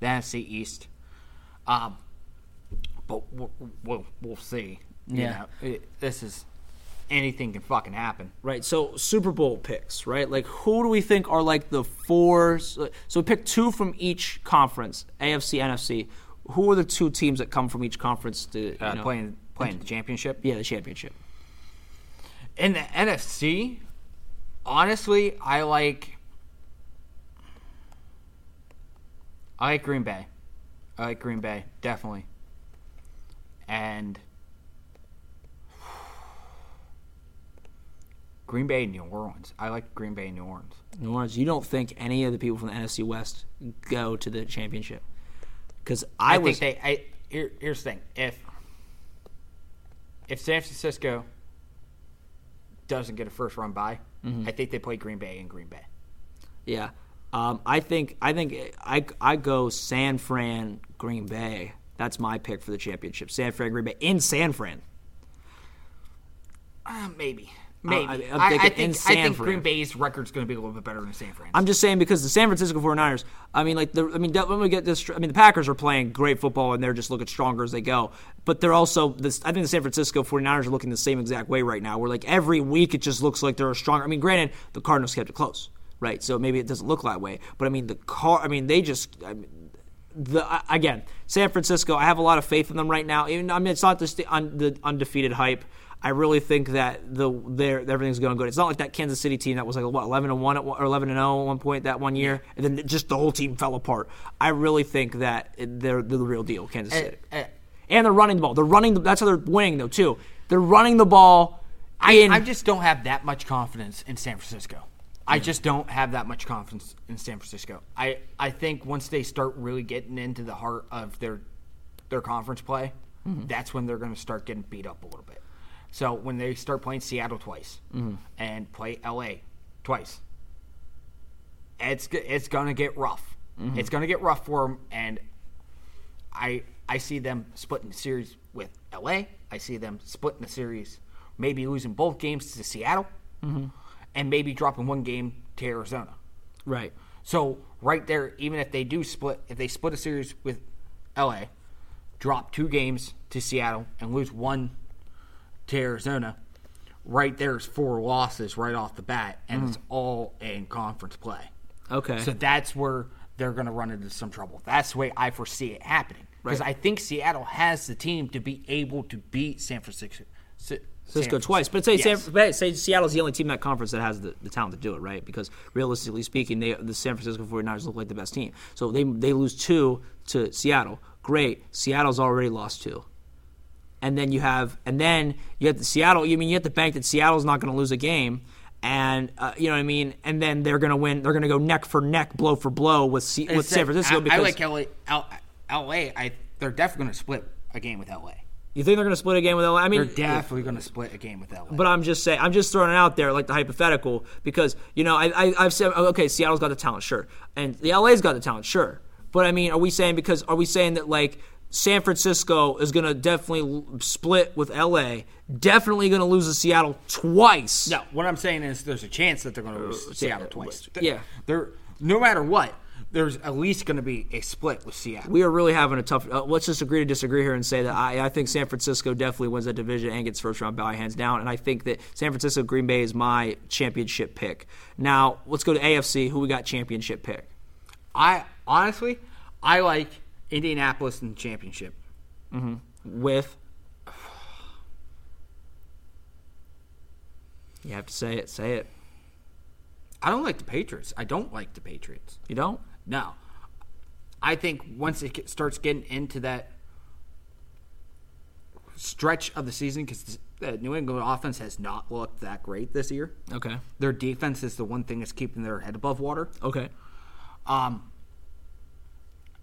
the NFC East. Um, but we'll, we'll, we'll see. You Yeah. know, it, this is anything can fucking happen. Right. So Super Bowl picks, right? Like who do we think are like the four? So we pick two from each conference, AFC, NFC. Who are the two teams that come from each conference to you Uh, know, playing playing the championship Yeah, the championship. in the NFC. Honestly, I like I like Green Bay. I like Green Bay definitely, and Green Bay, New Orleans. I like Green Bay, New Orleans. New Orleans. You don't think any of the people from the NFC West go to the championship? Because I, I, was. think they. I here, here's the thing: if if San Francisco doesn't get a first run by, Mm-hmm. I think they play Green Bay in Green Bay. Yeah. Um, I think I think I I go San Fran Green Bay. That's my pick for the championship. San Fran Green Bay in San Fran. Uh, maybe, maybe. I- I, I, think in I think Fran. Green Bay's record's going to be a little bit better than San Fran. I'm just saying because the San Francisco 49ers, I mean, like, the, I mean, when we get this, I mean, the Packers are playing great football and they're just looking stronger as they go. But they're also, this, I think the San Francisco 49ers are looking the same exact way right now, where like every week it just looks like they're stronger. I mean, granted, the Cardinals kept it close, right? So maybe it doesn't look that way. But I mean, the car, I mean, they just, I mean, the I- again, San Francisco, I have a lot of faith in them right now. Even I mean, it's not just the, un, the undefeated hype. I really think that the their everything's going good. It's not like that Kansas City team that was like what eleven and one at or eleven and zero at one point that one year, and then just the whole team fell apart. I really think that they're, they're the real deal, Kansas City, eh, and they're running the ball. They're running. The, that's how they're winning though too. They're running the ball. I, in, I just don't have that much confidence in San Francisco. I just don't have that much confidence in San Francisco. I, I think once they start really getting into the heart of their their conference play, mm-hmm. that's when they're going to start getting beat up a little bit. So when they start playing Seattle twice mm-hmm. and play LA twice, it's it's going to get rough. Mm-hmm. It's going to get rough for them, and I I see them splitting the series with LA. I see them splitting the series, maybe losing both games to Seattle, and maybe dropping one game to Arizona. right. So right there, even if they do split, if they split a series with LA, drop two games to Seattle and lose one to Arizona, right there's four losses right off the bat, and it's hmm. all in conference play. Okay. So that's where they're going to run into some trouble. That's the way I foresee it happening. Because Right. I think Seattle has the team to be able to beat San Francisco, Cisco San twice, but say Yes. San, but say Seattle's the only team in that conference that has the, the talent to do it, right? Because realistically speaking, they, the San Francisco 49ers look like the best team. So they they lose two to Seattle. Great, Seattle's already lost two, and then you have and then you have the Seattle. You mean you have to bank that Seattle's not going to lose a game. And uh, you know what I mean, and then they're gonna win. They're gonna go neck for neck, blow for blow with C- with San Francisco. I, because I like LA. L, LA. I they're definitely going to split a game with LA. You think they're gonna split a game with LA. I mean, They're definitely going to split a game with LA. But I'm just saying, I'm just throwing it out there, like the hypothetical, because you know, I, I I've said, okay, Seattle's got the talent, sure, and the LA's got the talent, sure. But I mean, are we saying because are we saying that like San Francisco is going to definitely split with LA, definitely going to lose to Seattle twice? no, what I'm saying is there's a chance that they're going to lose Seattle twice. yeah. they're no matter what. There's at least going to be a split with Seattle. We are really having a tough. Uh, let's just agree to disagree here and say that I, I think San Francisco definitely wins that division and gets first round bye hands down. And I think that San Francisco Green Bay is my championship pick. Now let's go to AFC. Who we got championship pick? I honestly, I like Indianapolis in the championship. with you have to say it say it I don't like the Patriots. I don't like the Patriots. you don't No, I think once it starts getting into that stretch of the season, because the New England offense has not looked that great this year. okay Their defense is the one thing that's keeping their head above water. okay Um,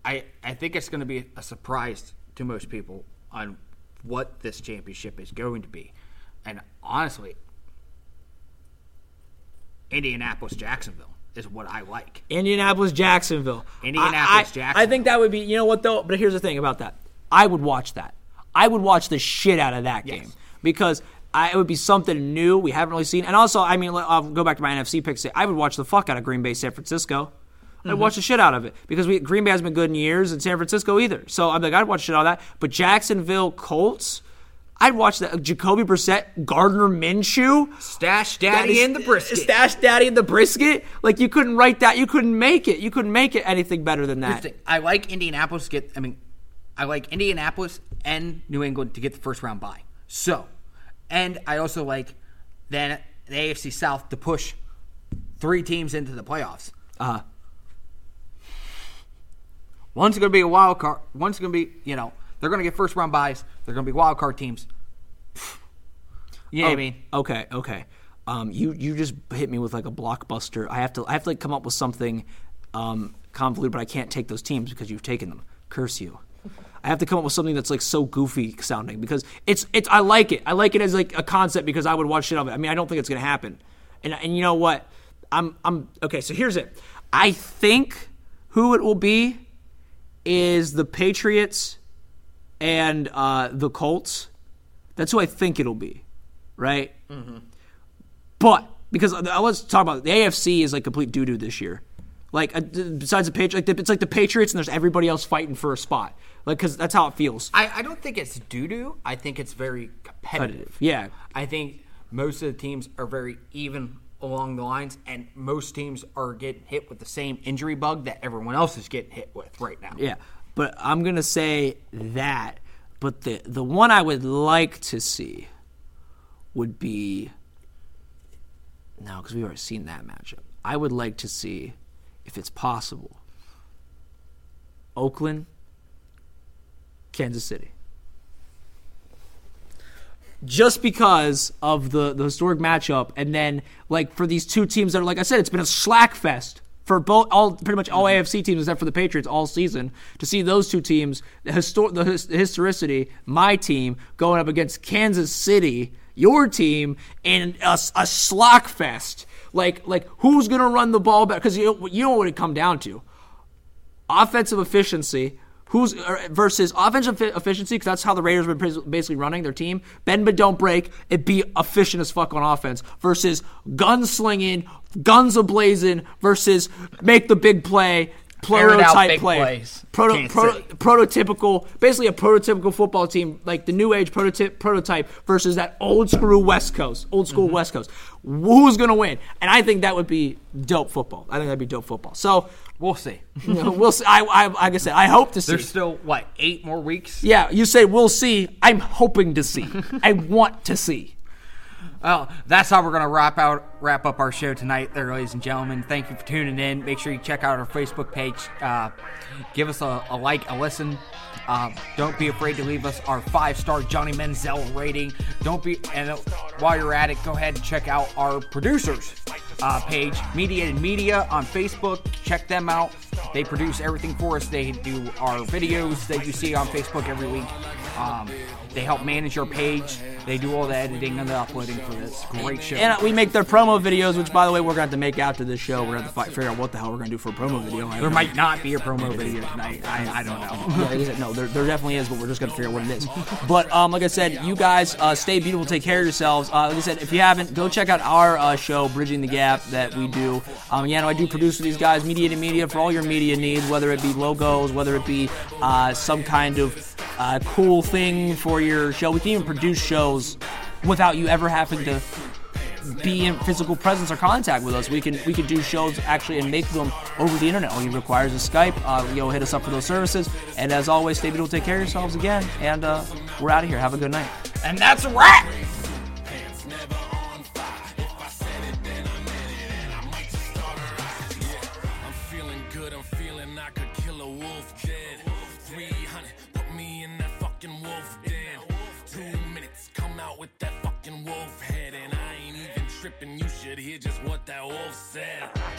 I I think it's going to be a surprise to most people on what this championship is going to be, and honestly, Indianapolis Jacksonville is what I like. indianapolis jacksonville Indianapolis, I, I, Jacksonville. I think that would be you know what though but here's the thing about that i would watch that i would watch the shit out of that Yes. game because I, it would be something new we haven't really seen and also i mean i'll go back to my nfc picks. i would watch the fuck out of green bay san francisco I'd Mm-hmm. watch the shit out of it because we, Green Bay hasn't been good in years, and San Francisco either. So I'm like, I'd watch shit out of that. But Jacksonville Colts, I'd watch that. Jacoby Brissett, Gardner Minshew, Stash Daddy and the brisket. Stash Daddy and the brisket. Like you couldn't write that. You couldn't make it. You couldn't make it anything better than that. Here's the thing. I like Indianapolis to get. I mean, I like Indianapolis and New England to get the first round bye. So, and I also like then the AFC South to push three teams into the playoffs. Uh, One's going to be a wild card. One's going to be, you know, they're going to get first round buys. They're going to be wild card teams. You know what I mean? Okay, okay. Um, you you just hit me with like a blockbuster. I have to I have to like come up with something um, convoluted, but I can't take those teams because you've taken them. Curse you. I have to come up with something that's like so goofy sounding because it's it's I like it. I like it as like a concept because I would watch shit of it. I mean, I don't think it's gonna happen. And and you know what? I'm I'm okay. So here's it. I think who it will be is the Patriots and uh, the Colts. That's who I think it'll be, right? But because I was talking about the AFC is like complete doo doo this year. Like uh, besides the Patriots, like it's like the Patriots and there's everybody else fighting for a spot. Like because that's how it feels. I, I don't think it's doo doo. I think it's very competitive. Yeah. I think most of the teams are very even along the lines, and most teams are getting hit with the same injury bug that everyone else is getting hit with right now. Yeah, but I'm gonna say that. But the the one I would like to see would be no, because we've already seen that matchup. I would like to see, if it's possible, Oakland, Kansas City. Just because of the, the historic matchup, and then like for these two teams that are like I said, it's been a slack fest for both all pretty much all mm-hmm. AFC teams except for the Patriots all season. To see those two teams, the histor- the his- historicity, my team going up against Kansas City, your team, and a, a slack fest. Like like who's gonna run the ball better? Because you you know what it come down to offensive efficiency who's er, versus offensive efficiency because that's how the Raiders have been basically running their team. Bend but don't break. It be efficient as fuck on offense versus gunslinging, guns ablazing versus make the big play. Air it out Prototype big play. Proto, proto, prototypical, basically a prototypical football team, like the new age prototype, prototype versus that old school West Coast, old school Mm-hmm. West Coast. Who's gonna win? And I think that would be dope football. I think that'd be dope football. So We'll see. we'll see. I, I, like I said, I hope to see. There's still what eight more weeks. yeah, you say we'll see. I'm hoping to see. I want to see. Well, that's how we're gonna wrap out wrap up our show tonight, there, ladies and gentlemen. Thank you for tuning in. Make sure you check out our Facebook page. Uh, give us a, a like, a listen. Uh, don't be afraid to leave us our five star Johnny Manziel rating. Don't be and while you're at it, go ahead and check out our producers uh, page, Mediated Media on Facebook. Check them out. They produce everything for us. They do our videos that you see on Facebook every week. Um, they help manage your page. They do all the editing and the uploading for this great show. And we make their promo videos, which, by the way, we're going to have to make after this show. We're going to have to figure out what the hell we're going to do for a promo video. there might not be a promo video tonight. I, I don't know. Yeah, no, there, there definitely is, but we're just going to figure out what it is. But um, like I said, you guys uh, stay beautiful, take care of yourselves. Uh, like I said, if you haven't, go check out our uh, show, Bridging the Gap, that we do. Um, yeah, no, I do produce for these guys, Media Mediated Media, for all your media needs, whether it be logos, whether it be uh, some kind of uh, cool thing for your show. We can even produce shows without you ever having to be in physical presence or contact with us. We can we can do shows actually and make them over the internet. All you requires is a Skype. Uh, you know, hit us up for those services. And as always, stay beautiful, take care of yourselves again, and uh, we're out of here. Have a good night. And that's a wrap. Fucking wolf head.